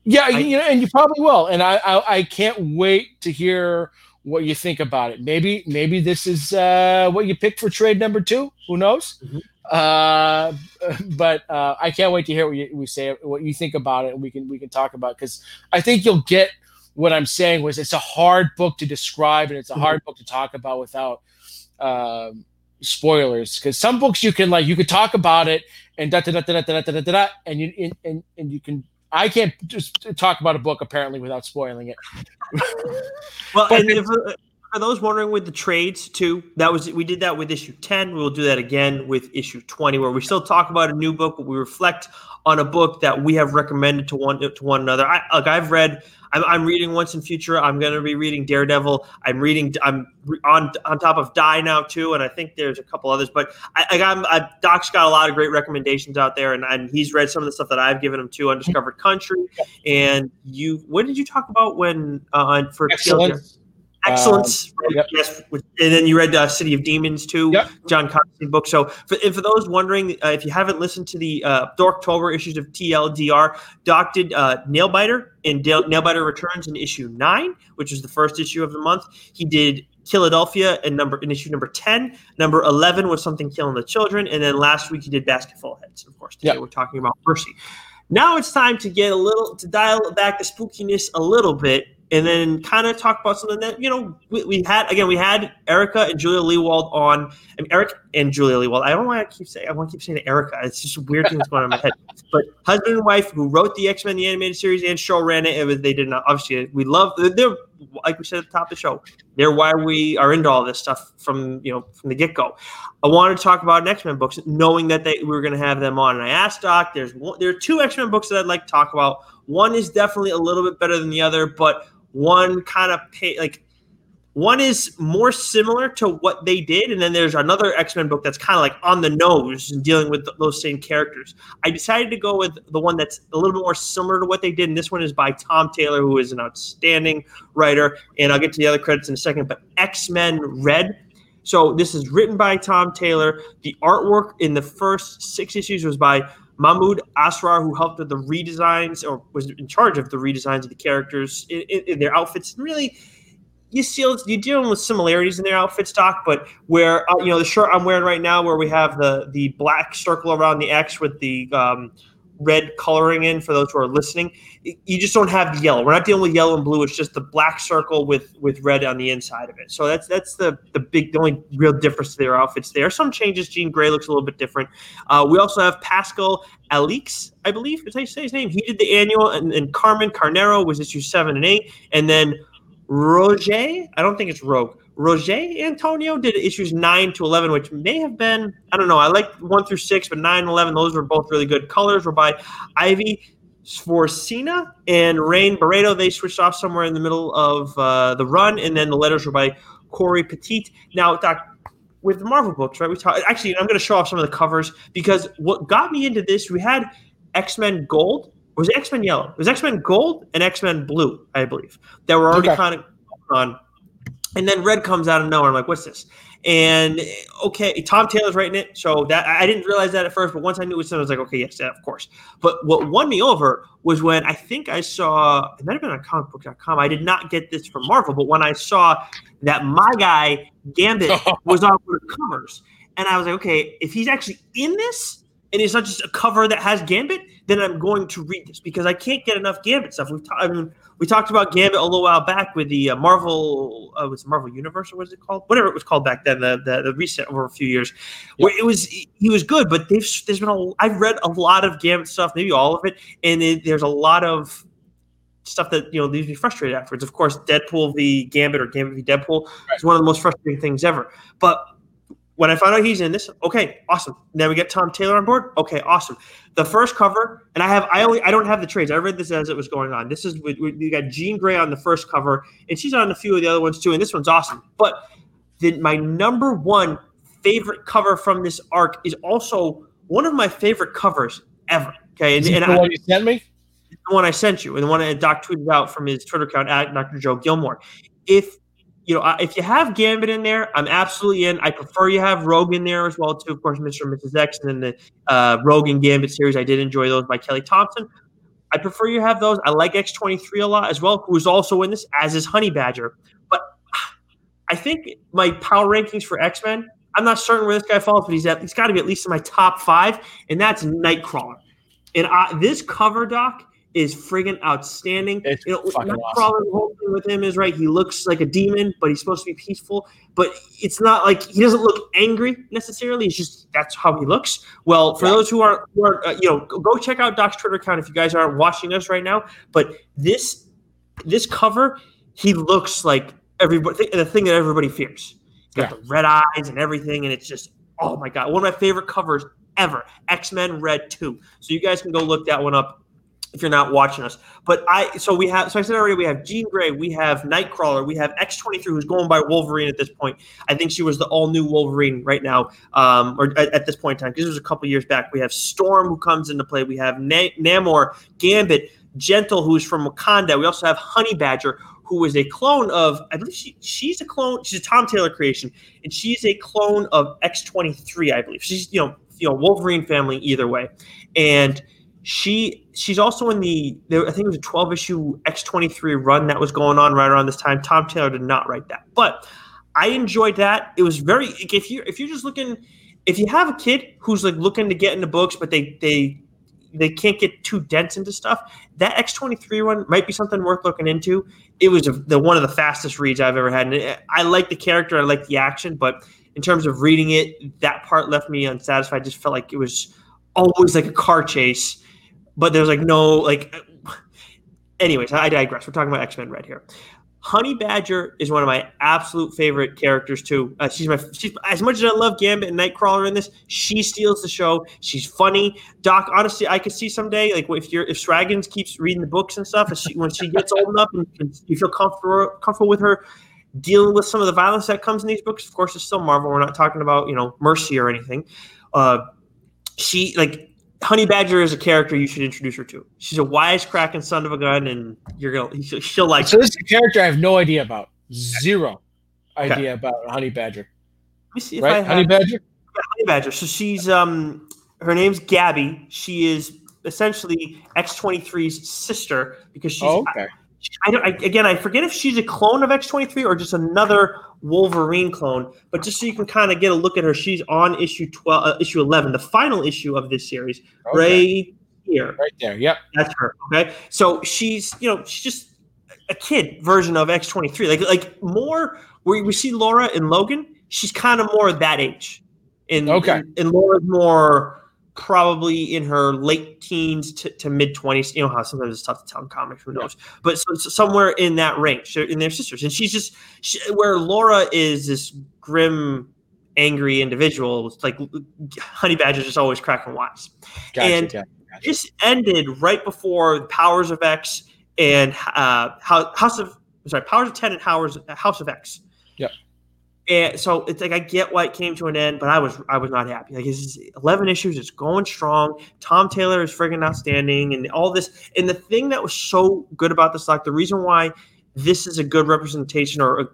Yeah, I, you know, and you probably will. And I, I, I can't wait to hear what you think about it. Maybe maybe this is uh, what you pick for trade number two. Who knows? Mm-hmm. Uh, but uh, I can't wait to hear what you, we say, what you think about it, and we can we can talk about because I think you'll get what I'm saying. Was it's a hard book to describe and it's a mm-hmm. hard book to talk about without um, spoilers. Because some books you can like you could talk about it and da da da da da da da da, and you and and you can I can't just talk about a book apparently without spoiling it. well, and if, uh, for those wondering with the trades too, that was we did that with issue 10. We'll do that again with issue 20, where we still talk about a new book, but we reflect on a book that we have recommended to one to one another. I like I've read I'm, I'm reading Once and Future. I'm going to be reading Daredevil. I'm reading. I'm on on top of Die now too, and I think there's a couple others. But I, I got I, Doc's got a lot of great recommendations out there, and, and he's read some of the stuff that I've given him too. Undiscovered Country, and you. What did you talk about when uh, for Excellent. Excellence. Um, yep. Yes. And then you read uh, City of Demons too, yep. John Constantine book. So, for, and for those wondering, uh, if you haven't listened to the uh, Dorktober issues of TLDR, Doc did uh, Nailbiter and Nailbiter Returns in issue nine, which is the first issue of the month. He did Killadelphia in number in issue number 10. Number 11 was Something Killing the Children. And then last week he did Basketful of Heads. Of course, today yep. we're talking about Mercy. Now it's time to get a little to dial back the spookiness a little bit and then kind of talk about something that you know we, we, had again we had Erica and Julia Lewald on and Eric and Julia Lewald. I don't why I keep saying I want to keep saying Erica. It's just a weird thing that's going on in my head. But husband and wife who wrote the X Men the animated series and show ran it. it was, they did not obviously we love they're like we said at the top of the show. They're why we are into all this stuff from you know from the get go. I wanted to talk about X Men books, knowing that they we were going to have them on. And I asked Doc, there's one, there are two X Men books that I'd like to talk about. One is definitely a little bit better than the other, but one kind of pay like one is more similar to what they did, and then there's another X Men book that's kind of like on the nose and dealing with those same characters. I decided to go with the one that's a little bit more similar to what they did, and this one is by Tom Taylor, who is an outstanding writer. And I'll get to the other credits in a second. But X Men Red. So this is written by Tom Taylor. The artwork in the first six issues was by Mahmoud Asrar, who helped with the redesigns or was in charge of the redesigns of the characters in, in, in their outfits. And really, you see, you're dealing with similarities in their outfits, Doc. But where uh, you know the shirt I'm wearing right now, where we have the the black circle around the X with the um, red coloring in for those who are listening. You just don't have the yellow. We're not dealing with yellow and blue. It's just the black circle with with red on the inside of it. So that's that's the the big the only real difference to their outfits. There are some changes. Jean Grey looks a little bit different. Uh, we also have Pascal Alixe, I believe. Did I say his name? He did the annual, and, and Carmen Carnero was issue seven and eight, and then Roger. I don't think it's Rogue. Roger Antonio did issues 9 to 11, which may have been, I don't know, I like 1 through 6, but 9 and 11, those were both really good. Colors were by Ivy Svorcina and Rain Beredo. They switched off somewhere in the middle of uh, the run, and then the letters were by Cory Petit. Now, Doc, with the Marvel books, right? We talk, actually, I'm going to show off some of the covers because what got me into this, we had X Men Gold. Was X Men Yellow? It was X Men Gold and X Men Blue, I believe, that were already okay. kind of on And then Red comes out of nowhere. I'm like, what's this? And okay, Tom Taylor's writing it, so that I didn't realize that at first, but once I knew it was I was like, okay, yes, yeah, of course. But what won me over was when I think I saw it might have been on comicbook.com. I did not get this from Marvel, but when I saw that my guy Gambit was on one of the covers, and I was like, okay, if he's actually in this, and it's not just a cover that has Gambit, then I'm going to read this because I can't get enough Gambit stuff. We've I mean, we talked about Gambit a little while back with the uh, Marvel, uh, was Marvel Universe or what was it called? Whatever it was called back then, the the, the reset over a few years, where it was he was good, but they've there's been a I've read a lot of Gambit stuff, maybe all of it, and it, there's a lot of stuff that you know leaves me frustrated afterwards. Of course, Deadpool v Gambit or Gambit v Deadpool right. is one of the most frustrating things ever, but when I found out he's in this, okay, awesome. Then we get Tom Taylor on board. Okay, awesome. The first cover, and I have I only I don't have the trades. I read this as it was going on. This is we, we got Jean Grey on the first cover, and she's on a few of the other ones too. And this one's awesome. But the, my number one favorite cover from this arc is also one of my favorite covers ever. Okay, and, and the I, one you sent me, the one I sent you, and the one that Doc tweeted out from his Twitter account at Dr. Joe Gilmore. If you know, if you have Gambit in there, I'm absolutely in. I prefer you have Rogue in there as well, too. Of course, Mr. and Mrs. X and then the uh, Rogue and Gambit series. I did enjoy those by Kelly Thompson. I prefer you have those. I like X23 a lot as well, who is also in this, as is Honey Badger. But I think my power rankings for X Men, I'm not certain where this guy falls, but he's he's got to be at least in my top five, and that's Nightcrawler. And I, this cover, Doc, is friggin' outstanding. It's you know, fucking awesome. Thing with him is right. He looks like a demon, but he's supposed to be peaceful. But it's not like he doesn't look angry necessarily. It's just that's how he looks. Well, for yeah. those who aren't, who are uh, you know, go check out Doc's Twitter account if you guys aren't watching us right now. But this this cover, he looks like everybody the thing that everybody fears. He's got yeah. the red eyes and everything, and it's just oh my god, one of my favorite covers ever. X Men Red Two. So you guys can go look that one up if you're not watching us. But I so we have so I said already we have Jean Grey, we have Nightcrawler, we have X23 who's going by Wolverine at this point. I think she was the all new Wolverine right now, um, or at, at, this point in time because it was a couple years back. We have Storm who comes into play. We have Na- Namor, Gambit, Gentle who's from Wakanda. We also have Honey Badger who is a clone of I believe she she's a clone. She's a Tom Taylor creation, and she's a clone of X23. I believe she's you know you know Wolverine family either way, and she she's also in the there, I think it was a 12 issue X23 run that was going on right around this time. Tom Taylor did not write that, but I enjoyed that. It was very if you if you're just looking if you have a kid who's like looking to get into books but they they they can't get too dense into stuff. That X23 one might be something worth looking into. It was a, the one of the fastest reads I've ever had. And I like the character, I like the action, but in terms of reading it, that part left me unsatisfied. I just felt like it was always like a car chase but there's like no like. Anyways, I digress. We're talking about X Men Red here. Honey Badger is one of my absolute favorite characters too. Uh, she's my she's as much as I love Gambit and Nightcrawler in this, she steals the show. She's funny. Doc, honestly, I could see someday like if you're if Swaggins keeps reading the books and stuff, she, when she gets old enough and, and you feel comfortable comfortable with her dealing with some of the violence that comes in these books. Of course, it's still Marvel. We're not talking about you know mercy or anything. Uh, she like Honey Badger is a character you should introduce her to. She's a wisecracking son of a gun, and you're gonna she'll like. So this is a character I have no idea about. Zero okay. idea about Honey Badger. Let me see if right? I have, Honey Badger. Yeah, Honey Badger. So she's um her name's Gabby. She is essentially X23's sister because she's oh, okay. I, I, again, I forget if she's a clone of X23 or just another Wolverine clone. But just so you can kind of get a look at her, she's on issue 12, uh, issue 11, the final issue of this series, okay. right here. Right there. Yep. That's her. Okay. So she's, you know, she's just a kid version of X23. Like, like more where we see Laura and Logan, she's kind of more that age. And, okay. And, and Laura's more probably in her late teens to, to mid 20s. You know how sometimes it's tough to tell in comics, who knows? Yeah. But so, so somewhere in that range, in their sisters. And she's just, she, where Laura is this grim, angry individual, it's like Honey Badger's just always cracking wise. Gotcha, and gotcha, gotcha. this ended right before Powers of X and uh, House of, sorry, Powers of 10 and House, House of X. And so it's like I get why it came to an end, but I was I was not happy. Like it's eleven issues, it's going strong. Tom Taylor is friggin' outstanding, and all this. And the thing that was so good about this, like the reason why this is a good representation, or a,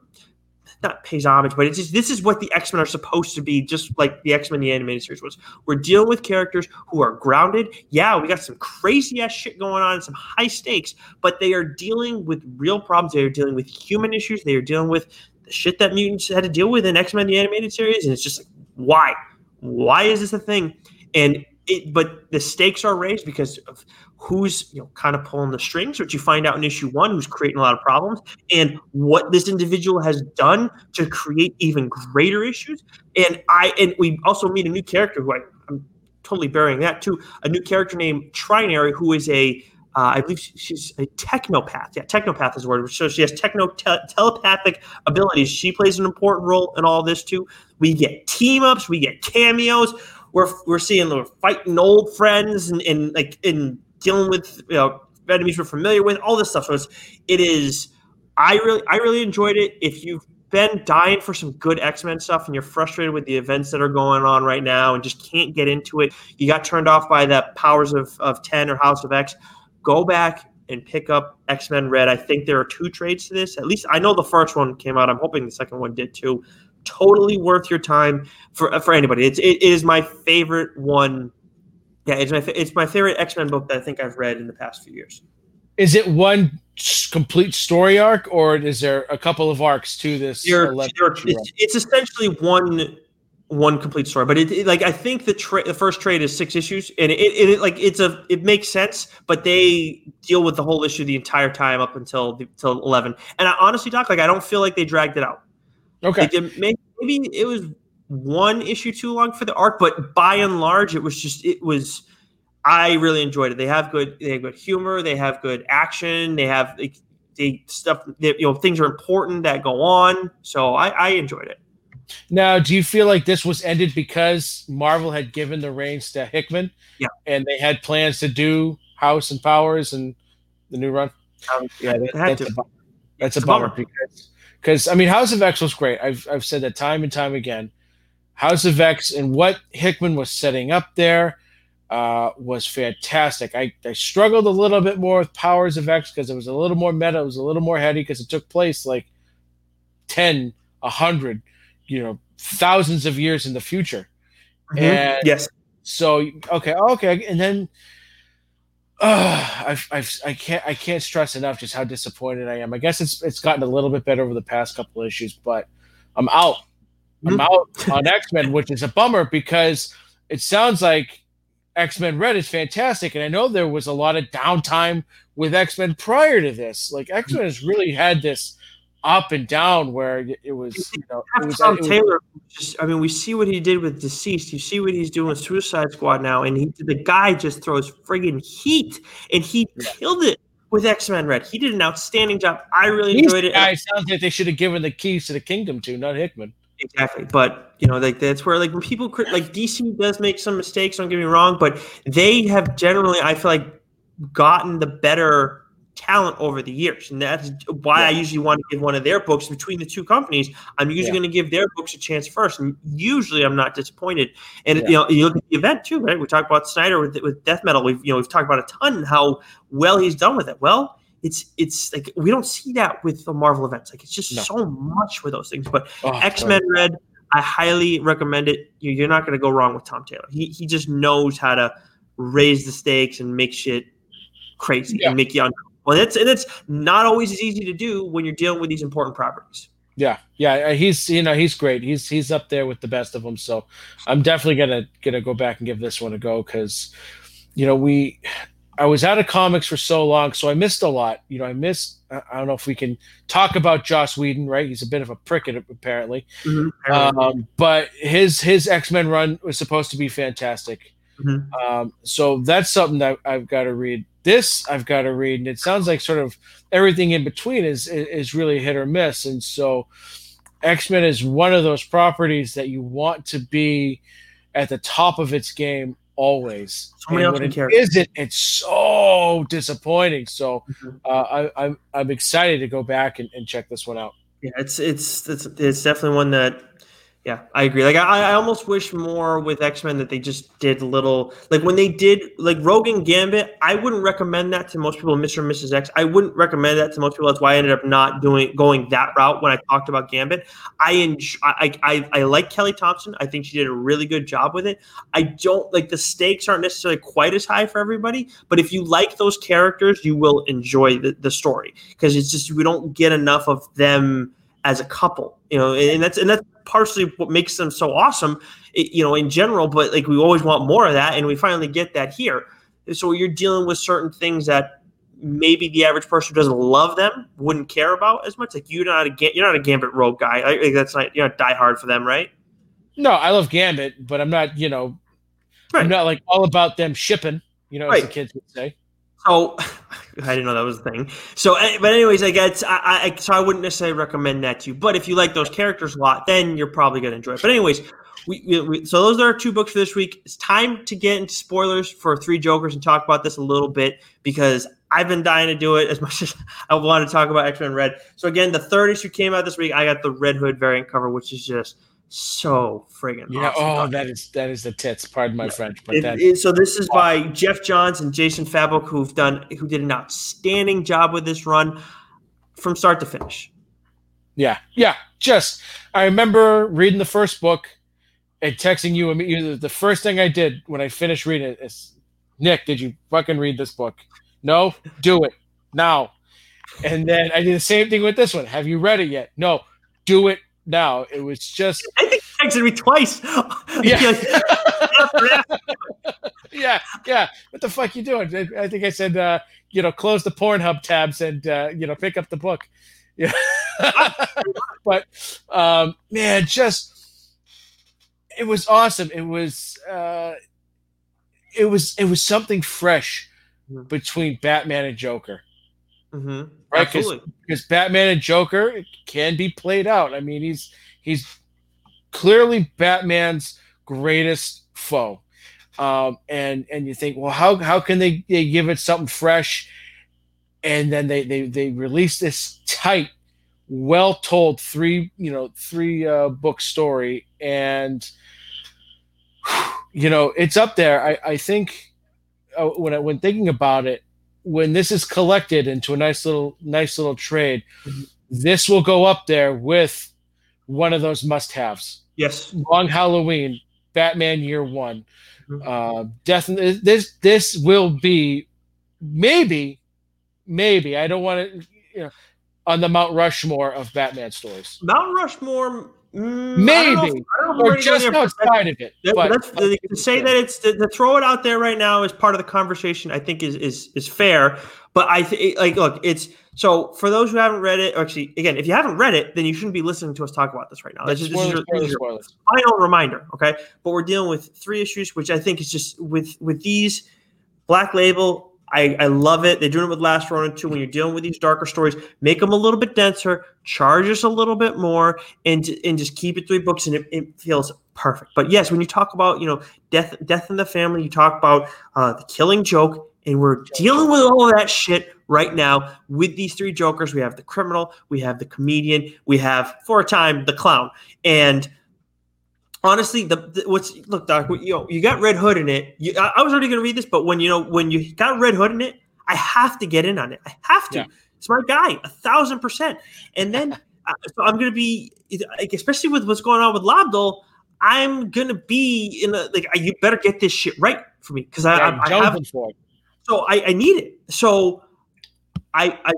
not pays homage, but it's just this is what the X Men are supposed to be, just like the X Men the animated series was. We're dealing with characters who are grounded. Yeah, we got some crazy ass shit going on, some high stakes, but they are dealing with real problems. They are dealing with human issues. They are dealing with the shit that mutants had to deal with in X Men the animated series, and it's just like, why? Why is this a thing? And it, but the stakes are raised because of who's you know kind of pulling the strings, which you find out in issue one, who's creating a lot of problems, and what this individual has done to create even greater issues. And I and we also meet a new character who I, am totally burying that too, a new character named Trinary, who is a uh, I believe she's a technopath. Yeah, technopath is the word. So she has techno te- telepathic abilities. She plays an important role in all this too. We get team ups, we get cameos we're we're seeing we're fighting old friends and, and like in dealing with you know enemies we're familiar with, all this stuff. So it's it is I really I really enjoyed it. If you've been dying for some good X-Men stuff and you're frustrated with the events that are going on right now and just can't get into it, you got turned off by the powers of, of 10 or House of X, go back and pick up X-Men Red. I think there are two trades to this. At least I know the first one came out. I'm hoping the second one did too totally worth your time for for anybody. It's it is my favorite one. Yeah, it's my it's my favorite X Men book that I think I've read in the past few years. Is it one complete story arc, or is there a couple of arcs to this? You're, you're, it's, it's, essentially one one complete story, but it, it like I think the tra- the first trade is six issues, and it, it, it, like it's a it makes sense, but they deal with the whole issue the entire time up until until eleven. And I honestly, talk like I don't feel like they dragged it out. Okay. maybe, maybe it was one issue too long for the arc, but by and large, it was just it was. I really enjoyed it. They have good they have good humor. They have good action. They have they, they stuff. They, you know, things are important that go on. So I, I enjoyed it. Now, do you feel like this was ended because Marvel had given the reins to Hickman? Yeah, and they had plans to do House and Powers and the new run. Um, yeah, that, that's, a, that's a, a bummer, bummer because because I mean, House of X was great. I've I've said that time and time again. House of X and what Hickman was setting up there uh, was fantastic. I, I struggled a little bit more with Powers of X because it was a little more meta, it was a little more heady because it took place like 10, 100, you know, thousands of years in the future. Mm-hmm. And yes. So okay, okay, and then uh, I've, I've, I can't, I can't stress enough just how disappointed I am. I guess it's, it's gotten a little bit better over the past couple of issues, but I'm out. I'm mm-hmm. out on X Men, which is a bummer because it sounds like X Men Red is fantastic, and I know there was a lot of downtime with X Men prior to this. Like X Men has really had this up and down where it was you know it was, Tom it was, Taylor just I mean we see what he did with DCeased. You see what he's doing with Suicide Squad now and he the guy just throws friggin' heat and he yeah. killed it with X-Men Red. He did an outstanding job. I really enjoyed it guy sounds like they should have given the keys to the kingdom to not Hickman. Exactly but you know like that's where like when people like DC does make some mistakes don't get me wrong but they have generally I feel like gotten the better talent over the years. And that's why yeah. I usually want to give one of their books between the two companies. I'm usually yeah. going to give their books a chance first. And usually I'm not disappointed. And yeah. you know, you look at the event too, right? We talked about Snyder with with Death Metal. We've you know, we've talked about a ton how well he's done with it. Well, it's it's like we don't see that with the Marvel events. Like it's just no. so much with those things. But oh, X-Men Red, I highly recommend it. You're not going to go wrong with Tom Taylor. He he just knows how to raise the stakes and make shit crazy and make you uncomfortable well, it's and it's not always as easy to do when you're dealing with these important properties. Yeah, yeah, uh, he's you know he's great. He's he's up there with the best of them. So I'm definitely gonna gonna go back and give this one a go because you know we I was out of comics for so long, so I missed a lot. You know, I missed. I don't know if we can talk about Joss Whedon, right? He's a bit of a prick, apparently. Mm-hmm. Um, but his his X Men run was supposed to be fantastic. Mm-hmm. Um, so that's something that I've got to read. This I've got to read, and it sounds like sort of everything in between is is really hit or miss. And so, X Men is one of those properties that you want to be at the top of its game always. So and when it isn't, it's so disappointing. So mm-hmm. uh, I, am I'm, I'm excited to go back and, and check this one out. Yeah, it's, it's it's it's definitely one that Yeah, I agree. Like I, I almost wish more with X Men that they just did little like when they did like Rogue and Gambit. I wouldn't recommend that to most people. Mr. and Mrs. X. I wouldn't recommend that to most people. That's why I ended up not doing going that route when I talked about Gambit. I enjoy, I, I I like Kelly Thompson. I think she did a really good job with it. I don't like the stakes aren't necessarily quite as high for everybody, but if you like those characters, you will enjoy the, the story because it's just we don't get enough of them as a couple, you know, and that's and that's partially what makes them so awesome, you know, in general. But like we always want more of that, and we finally get that here. So you're dealing with certain things that maybe the average person who doesn't love them wouldn't care about as much. Like you're not a you're not a Gambit Rogue guy. Like that's not you're not die hard for them, right? No, I love Gambit, but I'm not. You know, right. I'm not like all about them shipping. You know, right. as the kids would say. So I didn't know that was a thing. So, eh, but anyways, I guess I, I so I wouldn't necessarily recommend that to you. But if you like those characters a lot, then you're probably to enjoy it. But anyways, we, we, so those are our two books for this week. It's time to get into spoilers for Three Jokers and talk about this a little bit because I've been dying to do it as much as I want to talk about X Men Red. So again, the third issue came out this week. I got the Red Hood variant cover, which is just so friggin' yeah. Awesome. Oh, that is that is the tits. Pardon my French, but it, that, it, so this is by Geoff Johns and Jason Fabok, who've done who did an outstanding job with this run from start to finish. Yeah, yeah. Just I remember reading the first book and texting you. you the first thing I did when I finished reading it is, Nick, did you fucking read this book? No, do it now. And then I did the same thing with this one. Have you read it yet? No, do it now. It was just. I think he texted me twice. Yeah. yeah, yeah. What the fuck you doing? I think I said, uh, you know, close the Pornhub tabs and uh, you know pick up the book. Yeah. but um, man, just it was awesome. It was uh, it was it was something fresh mm-hmm. between Batman and Joker. Mm-hmm. Right, because Batman and Joker can be played out. I mean, he's he's clearly Batman's greatest foe, um, and and you think, well, how how can they, they give it something fresh? And then they they they release this tight, well told three you know three uh, book story, and you know it's up there. I I think uh, when I, when thinking about it, when this is collected into a nice little nice little trade, mm-hmm. this will go up there with one of those must-haves. Yes, Long Halloween, Batman Year One, mm-hmm. uh, Death. This this will be maybe, maybe I don't want to, you know, on the Mount Rushmore of Batman stories. Mount Rushmore Mm, Maybe, or just outside of it. That, but, to say that it's to, to, throw it out there right now as part of the conversation, I think is is is fair. But I think, like, look, it's so for those who haven't read it. actually, again, if you haven't read it, then you shouldn't be listening to us talk about this right now. That's just spoilers, this is your, final reminder, okay? But we're dealing with three issues, which I think is just with with these Black Label I, I love it. They're doing it with Last Ronin too. When you're dealing with these darker stories, make them a little bit denser, charge us a little bit more, and and just keep it three books, and it, it feels perfect. But yes, when you talk about you know death death in the family, you talk about uh, the Killing Joke, and we're dealing with all of that shit right now with these three Jokers. We have the criminal, we have the comedian, we have for a time the clown, and honestly, the, the, what's look, Doc, you know, you got Red Hood in it. You, I, I, was already going to read this, but when you know when you got Red Hood in it, I have to get in on it. I have to. Yeah. It's my guy, a thousand percent. And then uh, so I'm going to be, like, especially with what's going on with Lobdell, I'm going to be in a like. You better get this shit right for me because I, yeah, I, I have. So I, I need it. So I, I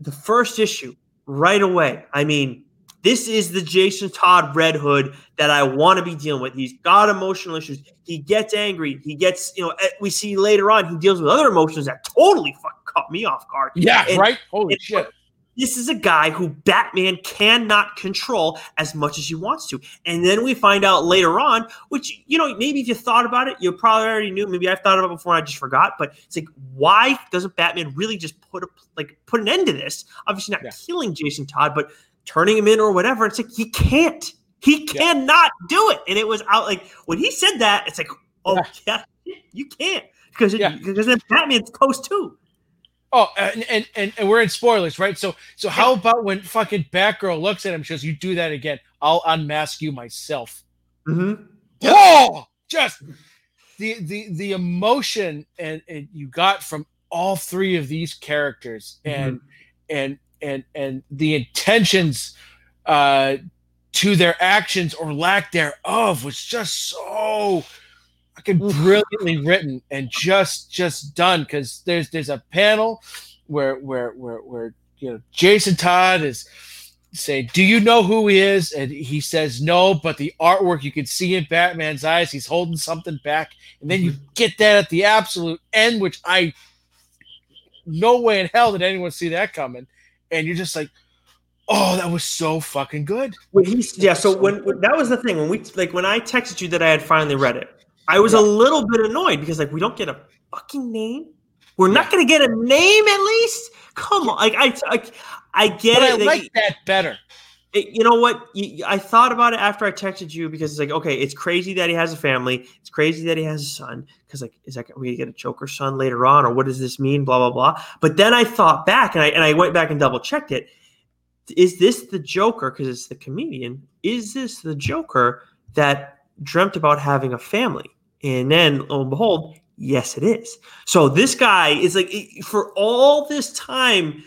the first issue right away. I mean, this is the Jason Todd Red Hood that I want to be dealing with. He's got emotional issues. He gets angry. He gets, you know, eh, we see later on he deals with other emotions that totally fuck caught me off guard. Yeah, and, right. Holy shit. This is a guy who Batman cannot control as much as he wants to. And then we find out later on, which, you know, maybe if you thought about it, you probably already knew. Maybe I've thought about it before and I just forgot. But it's like, why doesn't Batman really just put a like put an end to this? Obviously not yeah. killing Jason Todd, but turning him in or whatever. It's like he can't. He cannot yeah. do it. And it was out like when he said that, it's like, oh yeah, yeah you can't because yeah. because then Batman's toast too. Oh, and, and and and we're in spoilers, right? So so how about when fucking Batgirl looks at him, she goes, "You do that again, I'll unmask you myself. Mm-hmm. Oh, just the the the emotion and, and you got from all three of these characters and mm-hmm. and and and the intentions uh to their actions or lack thereof was just so fucking brilliantly written and just just done because there's there's a panel where where where where you know Jason Todd is saying, "Do you know who he is?" And he says, "No," but the artwork you can see in Batman's eyes, he's holding something back, and then you mm-hmm. get that at the absolute end, which I no way in hell did anyone see that coming, and you're just like. Oh, that was so fucking good. When he's yeah, so, so when, when, that was the thing when we like when I texted you that I had finally read it, I was yeah. a little bit annoyed because like we don't get a fucking name. We're yeah. not going to get a name at least. Come on, like I, I, I get but it. I like that better. It, you know what? I thought about it after I texted you because it's like, okay, it's crazy that he has a family. It's crazy that he has a son. Because like, is that we gonna get a Joker son later on, or what does this mean? Blah blah blah. But then I thought back and I and I went back and double checked it. Is this the Joker? Because it's the comedian. Is this the Joker that dreamt about having a family? And then lo and behold, yes, it is. So this guy is like for all this time.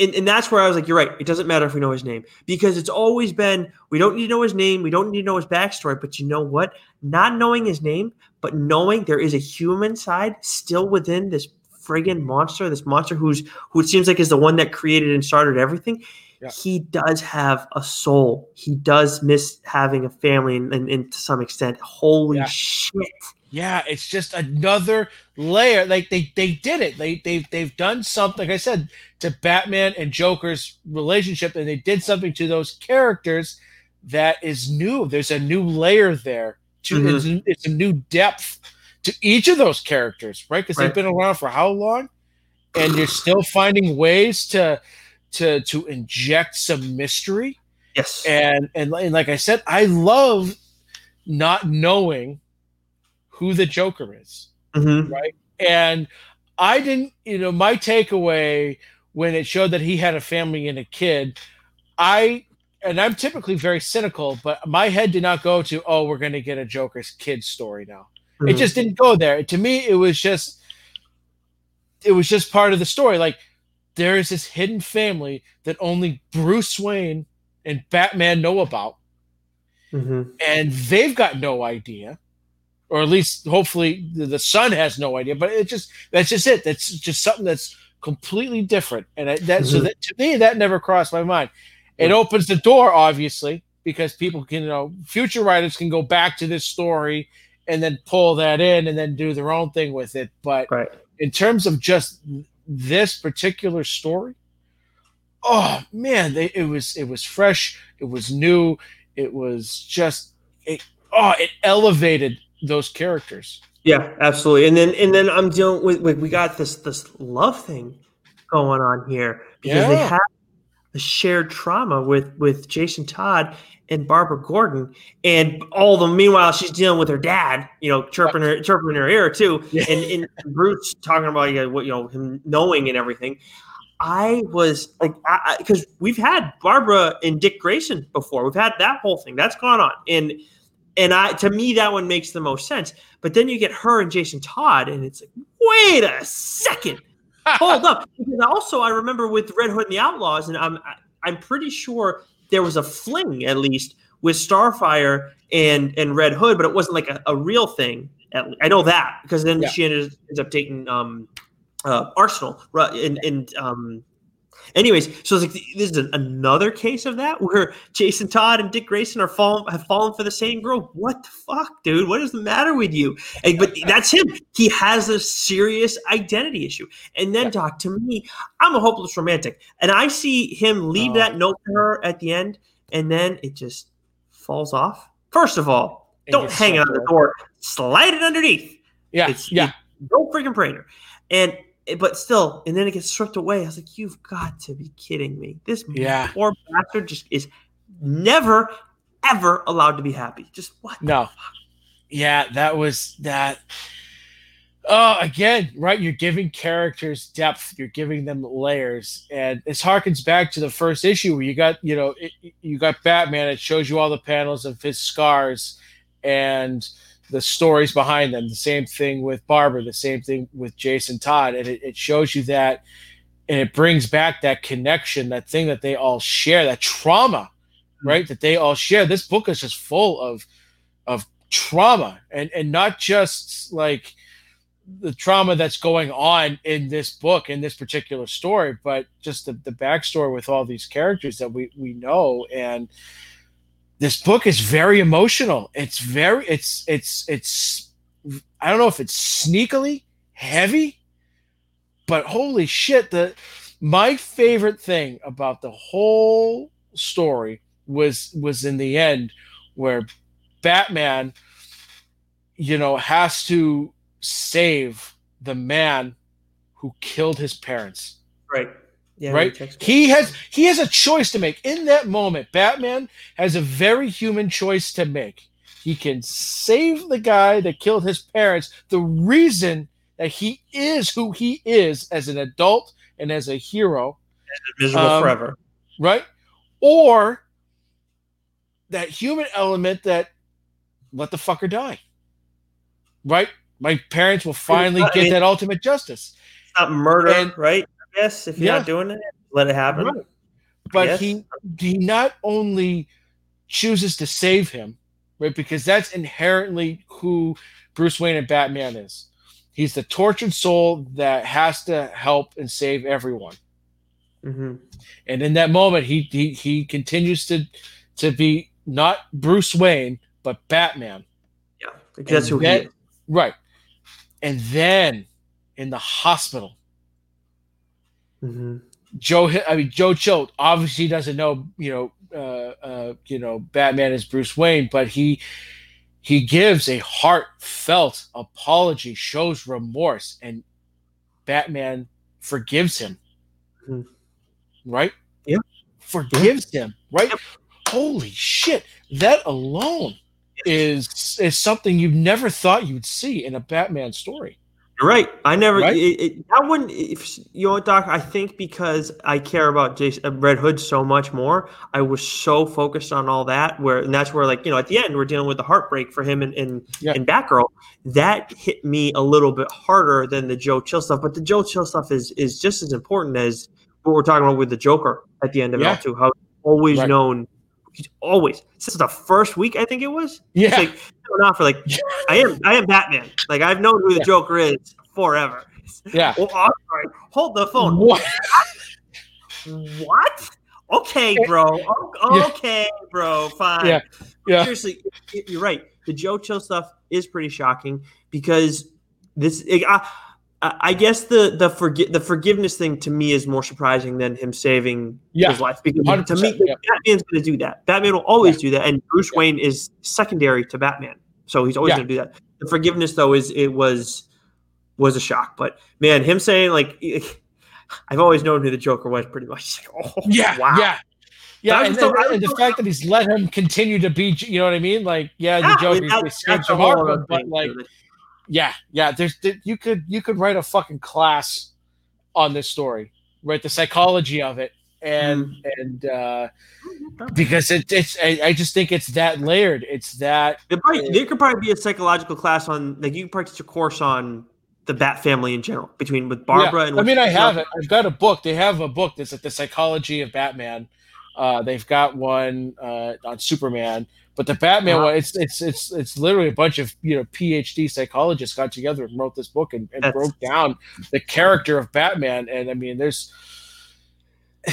And, and that's where I was like, you're right. It doesn't matter if we know his name because it's always been we don't need to know his name, we don't need to know his backstory. But you know what? Not knowing his name, but knowing there is a human side still within this friggin' monster, this monster who's who it seems like is the one that created and started everything. Yeah. He does have a soul. He does miss having a family, and, and, and to some extent, holy yeah. shit! Yeah, it's just another layer. Like they they did it. They they've they've done something. Like I said to Batman and Joker's relationship, and they did something to those characters that is new. There's a new layer there. To mm-hmm. it's, it's, a new depth to each of those characters, right? Because right. they've been around for how long, and you're still finding ways to to to inject some mystery. Yes, and and, and like I said, I love not knowing who the Joker is, mm-hmm. right? And I didn't, you know, my takeaway when it showed that he had a family and a kid, I and I'm typically very cynical, but my head did not go to, oh, we're going to get a Joker's kid story now. Mm-hmm. It just didn't go there. To me, it was just, it was just part of the story. Like there is this hidden family that only Bruce Wayne and Batman know about, mm-hmm. and they've got no idea or at least hopefully the, the son has no idea. But it just that's just it. That's just something that's completely different. And I, that mm-hmm. so that to me that never crossed my mind. It opens the door, obviously, because people can you know future writers can go back to this story and then pull that in and then do their own thing with it. But right. in terms of just this particular story, oh man, they, it was it was fresh, it was new, it was just it, oh, it elevated those characters. Yeah, absolutely. And then and then I'm dealing with, we got this this love thing going on here because yeah. they have a shared trauma with with Jason Todd and Barbara Gordon, and all the meanwhile she's dealing with her dad, you know, chirping her chirping her ear too, yeah. and, and Bruce talking about you know, what you know him knowing and everything. I was like, because we've had Barbara and Dick Grayson before, we've had that whole thing that's gone on, and and I to me that one makes the most sense. But then you get her and Jason Todd, and it's like, wait a second, hold up. Because also I remember with Red Hood and the Outlaws, and I'm I'm pretty sure there was a fling at least with Starfire and and Red Hood, but it wasn't like a, a real thing. I know that because then yeah. she ends, ends up taking um, uh, Arsenal and, and um, Anyways, so it's like this is another case of that where Jason Todd and Dick Grayson are fallen have fallen for the same girl. What the fuck, dude? What is the matter with you? And, but that's him. He has a serious identity issue. And then, Doc, to me, I'm a hopeless romantic, and I see him leave oh. that note to her at the end, and then it just falls off. First of all, don't hang it on the door. Slide it underneath. Yeah, it's, yeah. Don't freaking pray her. And but still, and then it gets stripped away. I was like, you've got to be kidding me. This yeah. poor bastard just is never, ever allowed to be happy. Just what? No. Yeah, that was that. uh, again, right? You're giving characters depth. You're giving them layers, and this harkens back to the first issue where you got, you know, it, you got Batman. It shows you all the panels of his scars and the stories behind them. The same thing with Barbara. The same thing with Jason Todd, and it, it shows you that, and it brings back that connection, that thing that they all share, that trauma, mm-hmm. right? That they all share. This book is just full of, of trauma, and and not just like the trauma that's going on in this book in this particular story but just the, the backstory with all these characters that we we know and this book is very emotional it's very it's it's it's i don't know if it's sneakily heavy but holy shit the my favorite thing about the whole story was was in the end where batman you know has to save the man who killed his parents. Right. Yeah, right. He has he has a choice to make in that moment. Batman has a very human choice to make. He can save the guy that killed his parents. The reason that he is who he is as an adult and as a hero, miserable um, forever, right? Or that human element that let the fucker die, right? my parents will finally not, get I mean, that ultimate justice. It's not murder, and, right? Yes, if you're yeah, not doing it, let it happen. Right. But he he not only chooses to save him, right? Because that's inherently who Bruce Wayne and Batman is. He's the tortured soul that has to help and save everyone. Mm-hmm. And in that moment, he, he he continues to to be not Bruce Wayne, but Batman. Yeah, that's who that, he is. Right. And then in the hospital, mm-hmm. Joe, I mean Joe Chill obviously doesn't know, you know, uh, uh, you know, Batman is Bruce Wayne, but he he gives a heartfelt apology, shows remorse, and Batman forgives him. Mm-hmm. Right? Yeah. Forgives yeah. him. Right? Yep. Holy shit! That alone is is something you've never thought you'd see in a Batman story. You're right. I never. Right? It, it, that wouldn't. If, you know, Doc. I think because I care about Jason, uh, Red Hood so much more, I was so focused on all that. Where and that's where, like, you know, at the end, we're dealing with the heartbreak for him and and, yeah. and Batgirl. That hit me a little bit harder than the Joe Chill stuff. But the Joe Chill stuff is is just as important as what we're talking about with the Joker at the end of yeah. all too. How always right. known he's always since the first week I think it was. Yeah, like not for like I am I am Batman. Like I've known who the yeah. Joker is forever. Yeah. Oh, sorry. Hold the phone. What? what? Okay, bro. Okay, yeah. bro. Fine. Yeah. Yeah. Seriously, you're right. The Joe Chill stuff is pretty shocking because this. It, I, I guess the the forgi- the forgiveness thing to me is more surprising than him saving yeah, his life because to me yeah. Batman's going to do that. Batman will always yeah. do that, and Bruce yeah. Wayne is secondary to Batman, so he's always going to do that. The forgiveness though is it was was a shock, but man, him saying like I've always known who the Joker was, pretty much. Like, oh, yeah, wow. yeah. Yeah, and, so, and, and the fact that he's let him continue to be, you know what I mean? Like, yeah, the Joker escaped from Arkham, but like, yeah, yeah. There's you could you could write a fucking class on this story, right? The psychology of it, and mm. and uh, because it, it's I, I, just think it's that layered. It's that there, probably, there could probably be a psychological class on like you could practice a course on the Bat family in general between with Barbara yeah. and. I mean, I have it. I've got a book. They have a book that's like the psychology of Batman. Uh, they've got one uh, on Superman but the Batman uh-huh. one, it's it's it's it's literally a bunch of you know PhD psychologists got together and wrote this book and, and broke down the character of Batman. And I mean, there's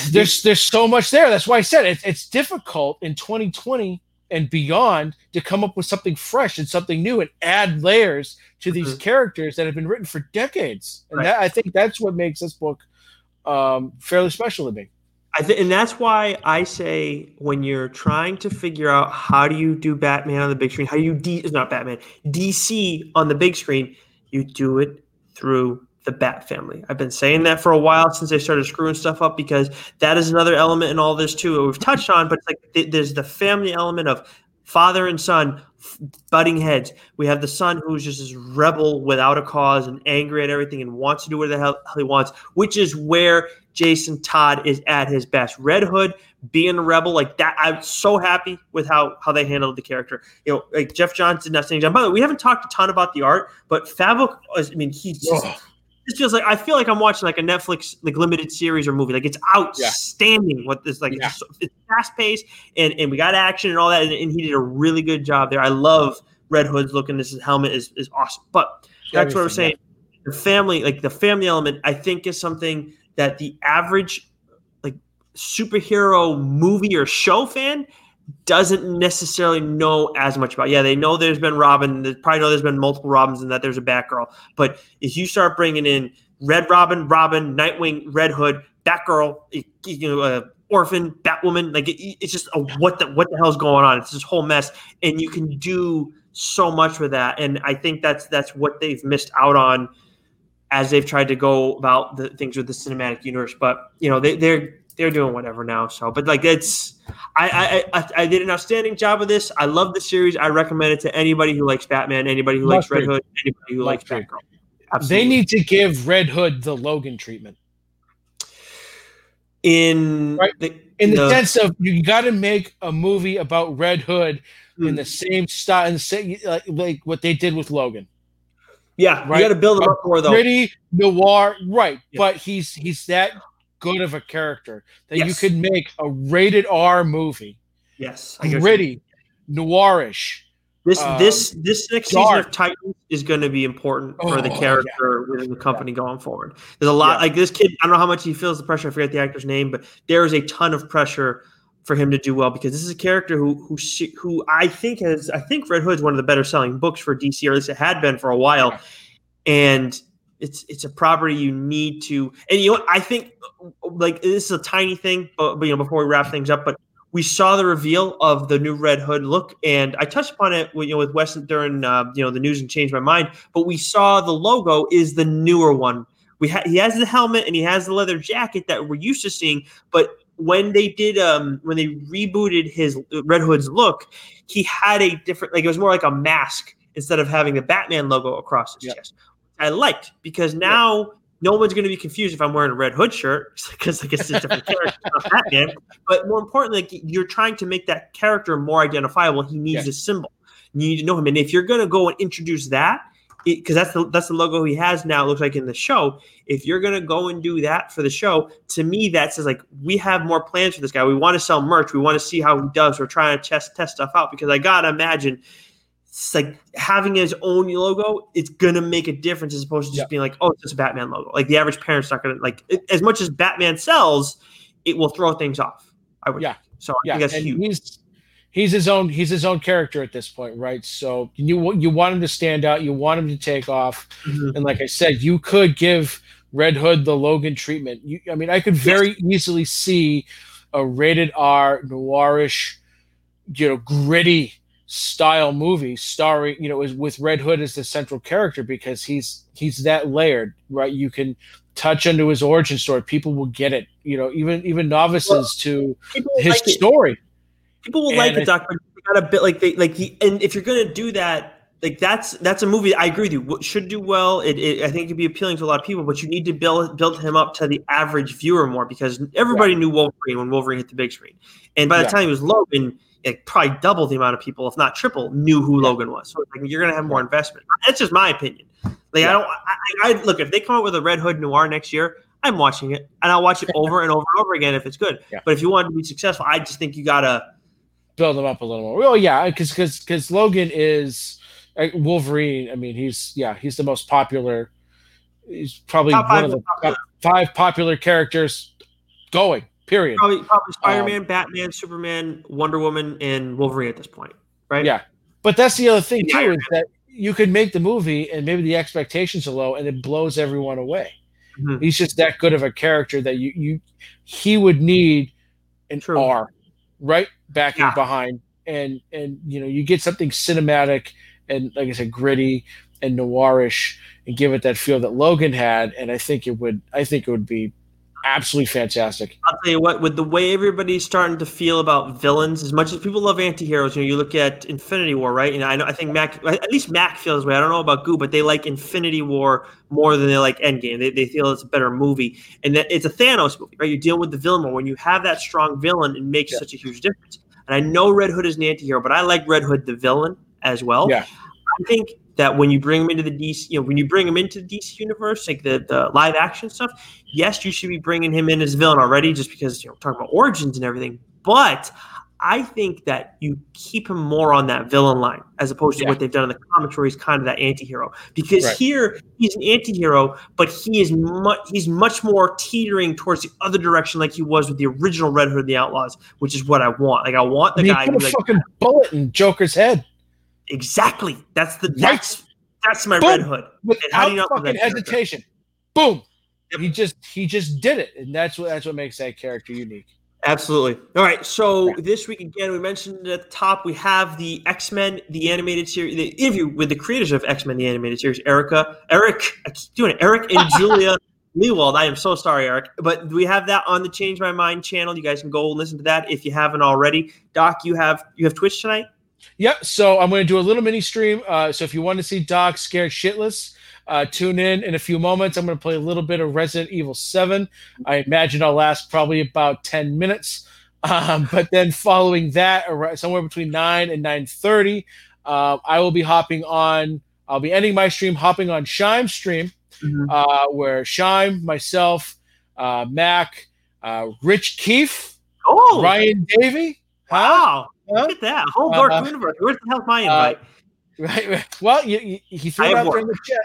there's there's so much there. That's why I said it's it's difficult in 2020 and beyond to come up with something fresh and something new and add layers to these mm-hmm. characters that have been written for decades. And right. that I think that's what makes this book um, fairly special to me. I th- and that's why I say when you're trying to figure out how do you do Batman on the big screen, how do you D is not Batman DC on the big screen, you do it through the Bat family. I've been saying that for a while since they started screwing stuff up because that is another element in all this too. that We've touched on, but it's like there's the family element of father and son butting heads. We have the son who's just this rebel without a cause and angry at everything and wants to do whatever the hell he wants, which is where Jason Todd is at his best. Red Hood being a rebel like that. I'm so happy with how how they handled the character. You know, like Geoff Johns did nothing. By the way, we haven't talked a ton about the art, but Fabok. I mean, he's just. This feels like I feel like I'm watching like a Netflix like limited series or movie. Like it's outstanding. Yeah. What this like yeah. it's, it's, fast paced and and we got action and all that. And, and, he did a really good job there. I love Red Hood's look and this helmet is is awesome. But that's what I was saying. Yeah. The family, like the family element, I think is something that the average like superhero movie or show fan doesn't necessarily know as much about. Yeah, they know there's been Robin. They probably know there's been multiple Robins and that there's a Batgirl. But if you start bringing in Red Robin, Robin, Nightwing, Red Hood, Batgirl, you know, uh, Orphan, Batwoman, like it, it's just a, what the what the hell's going on? It's this whole mess, and you can do so much with that. And I think that's that's what they've missed out on as they've tried to go about the things with the cinematic universe. But you know, they, they're they're doing whatever now. So, but like it's, I, I I I did an outstanding job of this. I love the series. I recommend it to anybody who likes Batman, anybody who likes Red Hood, anybody who likes Batgirl. Absolutely. They need to give Red Hood the Logan treatment. In right? the, in the, the sense of you got to make a movie about Red Hood mm. in the same style, and say like, like what they did with Logan. Yeah, right? you got to build him up for though. Pretty noir, right? Yeah. But he's he's that good of a character that yes. you could make a rated R movie. Yes, gritty, noirish. This um, this this next dark. season of Titans is going to be important oh, for the oh, character yeah. within the company yeah. going forward. There's a lot like this kid. I don't know how much he feels the pressure. I forget the actor's name, but there is a ton of pressure for him to do well because this is a character who who who I think has I think Red Hood's one of the better selling books for DC, or at least it had been for a while, and it's it's a property you need to. And you know what? I think like this is a tiny thing, but, but you know before we wrap things up, but we saw the reveal of the new Red Hood look, and I touched upon it you know with Weston during uh, you know the news and changed my mind. But we saw the logo is the newer one. We ha- he has the helmet and he has the leather jacket that we're used to seeing, but when they did um when they rebooted his Red Hood's look, he had a different like it was more like a mask instead of having the Batman logo across his yep. chest. I liked because now yep. no one's going to be confused if I'm wearing a Red Hood shirt because like it's a different character, not Batman. But more importantly, like, you're trying to make that character more identifiable. He needs a symbol. You need to know him, and if you're going to go and introduce that, because that's the that's the logo he has now. It looks like in the show. If you're gonna go and do that for the show, to me that says like we have more plans for this guy. We want to sell merch. We want to see how he does. We're trying to test test stuff out because I gotta imagine it's like having his own logo. It's gonna make a difference as opposed to just yeah. being like, oh, it's just a Batman logo. Like the average parent's not gonna like it, as much as Batman sells, it will throw things off. I would. Yeah. So I yeah. think that's and huge. He's, he's his own he's his own character at this point, right? So you you want him to stand out, you want him to take off, mm-hmm. and like I said, you could give Red Hood the Logan treatment. You, I mean, I could very easily see a rated R noirish, you know, gritty style movie starring you know with red hood as the central character because he's he's that layered right you can touch into his origin story people will get it you know even even novices well, to his like story people will and like it, Doc. But got a bit like they like and if you're gonna do that, like that's that's a movie. I agree with you. Should do well. It, it I think it'd be appealing to a lot of people, but you need to build build him up to the average viewer more because everybody yeah. knew Wolverine when Wolverine hit the big screen, and by the yeah. time he was Logan. It probably double the amount of people, if not triple, knew who yeah. Logan was. So like, you're going to have more investment. That's just my opinion. Like I don't. I, I, look if they come out with a Red Hood Noir next year, I'm watching it, and I'll watch it over and over and over again if it's good. But if you want to be successful, I just think you gotta build him up a little more. Well, yeah, because because because Logan is uh, Wolverine. I mean, he's yeah, he's the most popular. He's probably top one of the top five popular characters going. Period. Probably, probably Spider-Man, um, Batman, Superman, Wonder Woman, and Wolverine at this point, right? Yeah, but that's the other thing too is that you could make the movie and maybe the expectations are low and it blows everyone away. Mm-hmm. He's just that good of a character that you you he would need an True. R right backing yeah. behind and and you know you get something cinematic and like I said gritty and noirish and give it that feel that Logan had and I think it would I think it would be absolutely fantastic. I'll tell you what, with the way everybody's starting to feel about villains, as much as people love anti-heroes, you know, you look at Infinity War, right? And I know I think Mac at least Mac feels way. I don't know about Goo, but they like Infinity War more than they like Endgame. They, they feel it's a better movie. And that it's a Thanos movie, right? You're dealing with the villain more. When you have that strong villain, it makes yeah. such a huge difference. And I know Red Hood is an anti-hero, but I like Red Hood the villain as well. Yeah. I think that when you bring him into the DC, you know, when you bring him into the DC universe, like the, the live action stuff, yes, you should be bringing him in as a villain already, just because you know talking about origins and everything. But I think that you keep him more on that villain line as opposed to yeah. what they've done in the comics, where he's kind of that anti-hero. Because right. here he's an anti-hero, but he is much he's much more teetering towards the other direction, like he was with the original Red Hood and the Outlaws, which is what I want. Like I want the guy. Put a like, fucking bullet in Joker's head. Exactly. That's the that's that's my Boom. Red Hood. Without fucking hesitation. Boom. Yep. He just he just did it, and that's what that's what makes that character unique. Absolutely. All right. So this week again, we mentioned at the top we have the X Men the animated series, the interview with the creators of X Men the animated series, Erica, Eric, I keep doing it, Eric and Julia Lewald. I am so sorry, Eric, but we have that on the Change My Mind channel. You guys can go listen to that if you haven't already. Doc, you have you have Twitch tonight. Yep. So I'm going to do a little mini stream. Uh, so if you want to see Doc scared shitless, uh, tune in in a few moments. I'm going to play a little bit of Resident Evil 7. I imagine I'll last probably about 10 minutes. Um, but then following that, somewhere between 9 and 9.30, uh, I will be hopping on, I'll be ending my stream, hopping on Shime's stream, mm-hmm. uh, where Shime, myself, uh, Mac, uh, Rich Keefe, oh. Ryan Davey. Wow. Huh? Look at that. Whole dark uh, universe. Where's the hell's my invite? Right, right. Well, you, you, he threw it out there in the chat.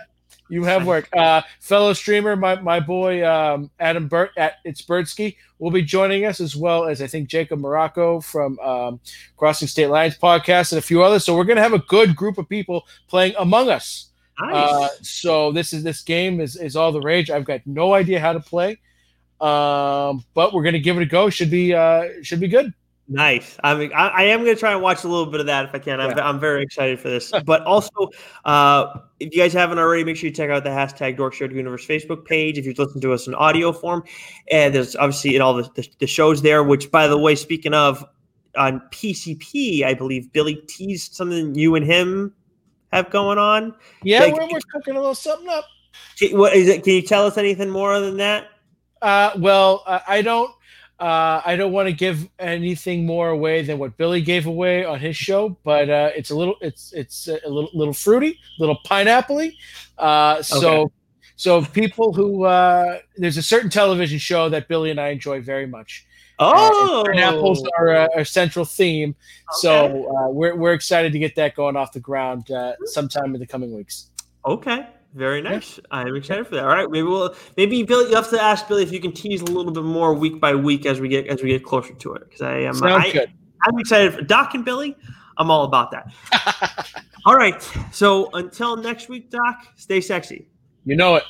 You have work. Uh, fellow streamer, my, my boy um, Adam Burt at It's Birdsky will be joining us, as well as I think Jacob Morocco from um, Crossing State Lines podcast and a few others. So we're going to have a good group of people playing Among Us. Nice. Uh, so this is this game is, is all the rage. I've got no idea how to play, um, but we're going to give it a go. Should be uh, should be good. Nice. I mean, I, I am going to try and watch a little bit of that if I can. I'm, yeah. I'm very excited for this. But also, uh, if you guys haven't already, make sure you check out the hashtag Dork Shared Universe Facebook page. If you've listened to us in audio form, and there's obviously in all the, the, the shows there. Which, by the way, speaking of on PCP, I believe Billy teased something you and him have going on. Yeah, like, we're, we're cooking a little something up. What is it? Can you tell us anything more than that? Uh, well, I don't uh, I don't want to give anything more away than what Billy gave away on his show, but uh, it's a little, it's it's a little little fruity, a little pineappley. Uh, so, okay. so people who uh, there's a certain television show that Billy and I enjoy very much. Oh, pineapples are a, central theme, okay. so uh, we're we're excited to get that going off the ground uh, sometime in the coming weeks. Okay, very nice. I'm excited for that. All right, maybe we'll maybe Billy. You have to ask Billy if you can tease a little bit more week by week as we get as we get closer to it. Because I am Sounds I, good. I'm excited for Doc and Billy. I'm all about that. all right. So until next week, Doc, stay sexy. You know it.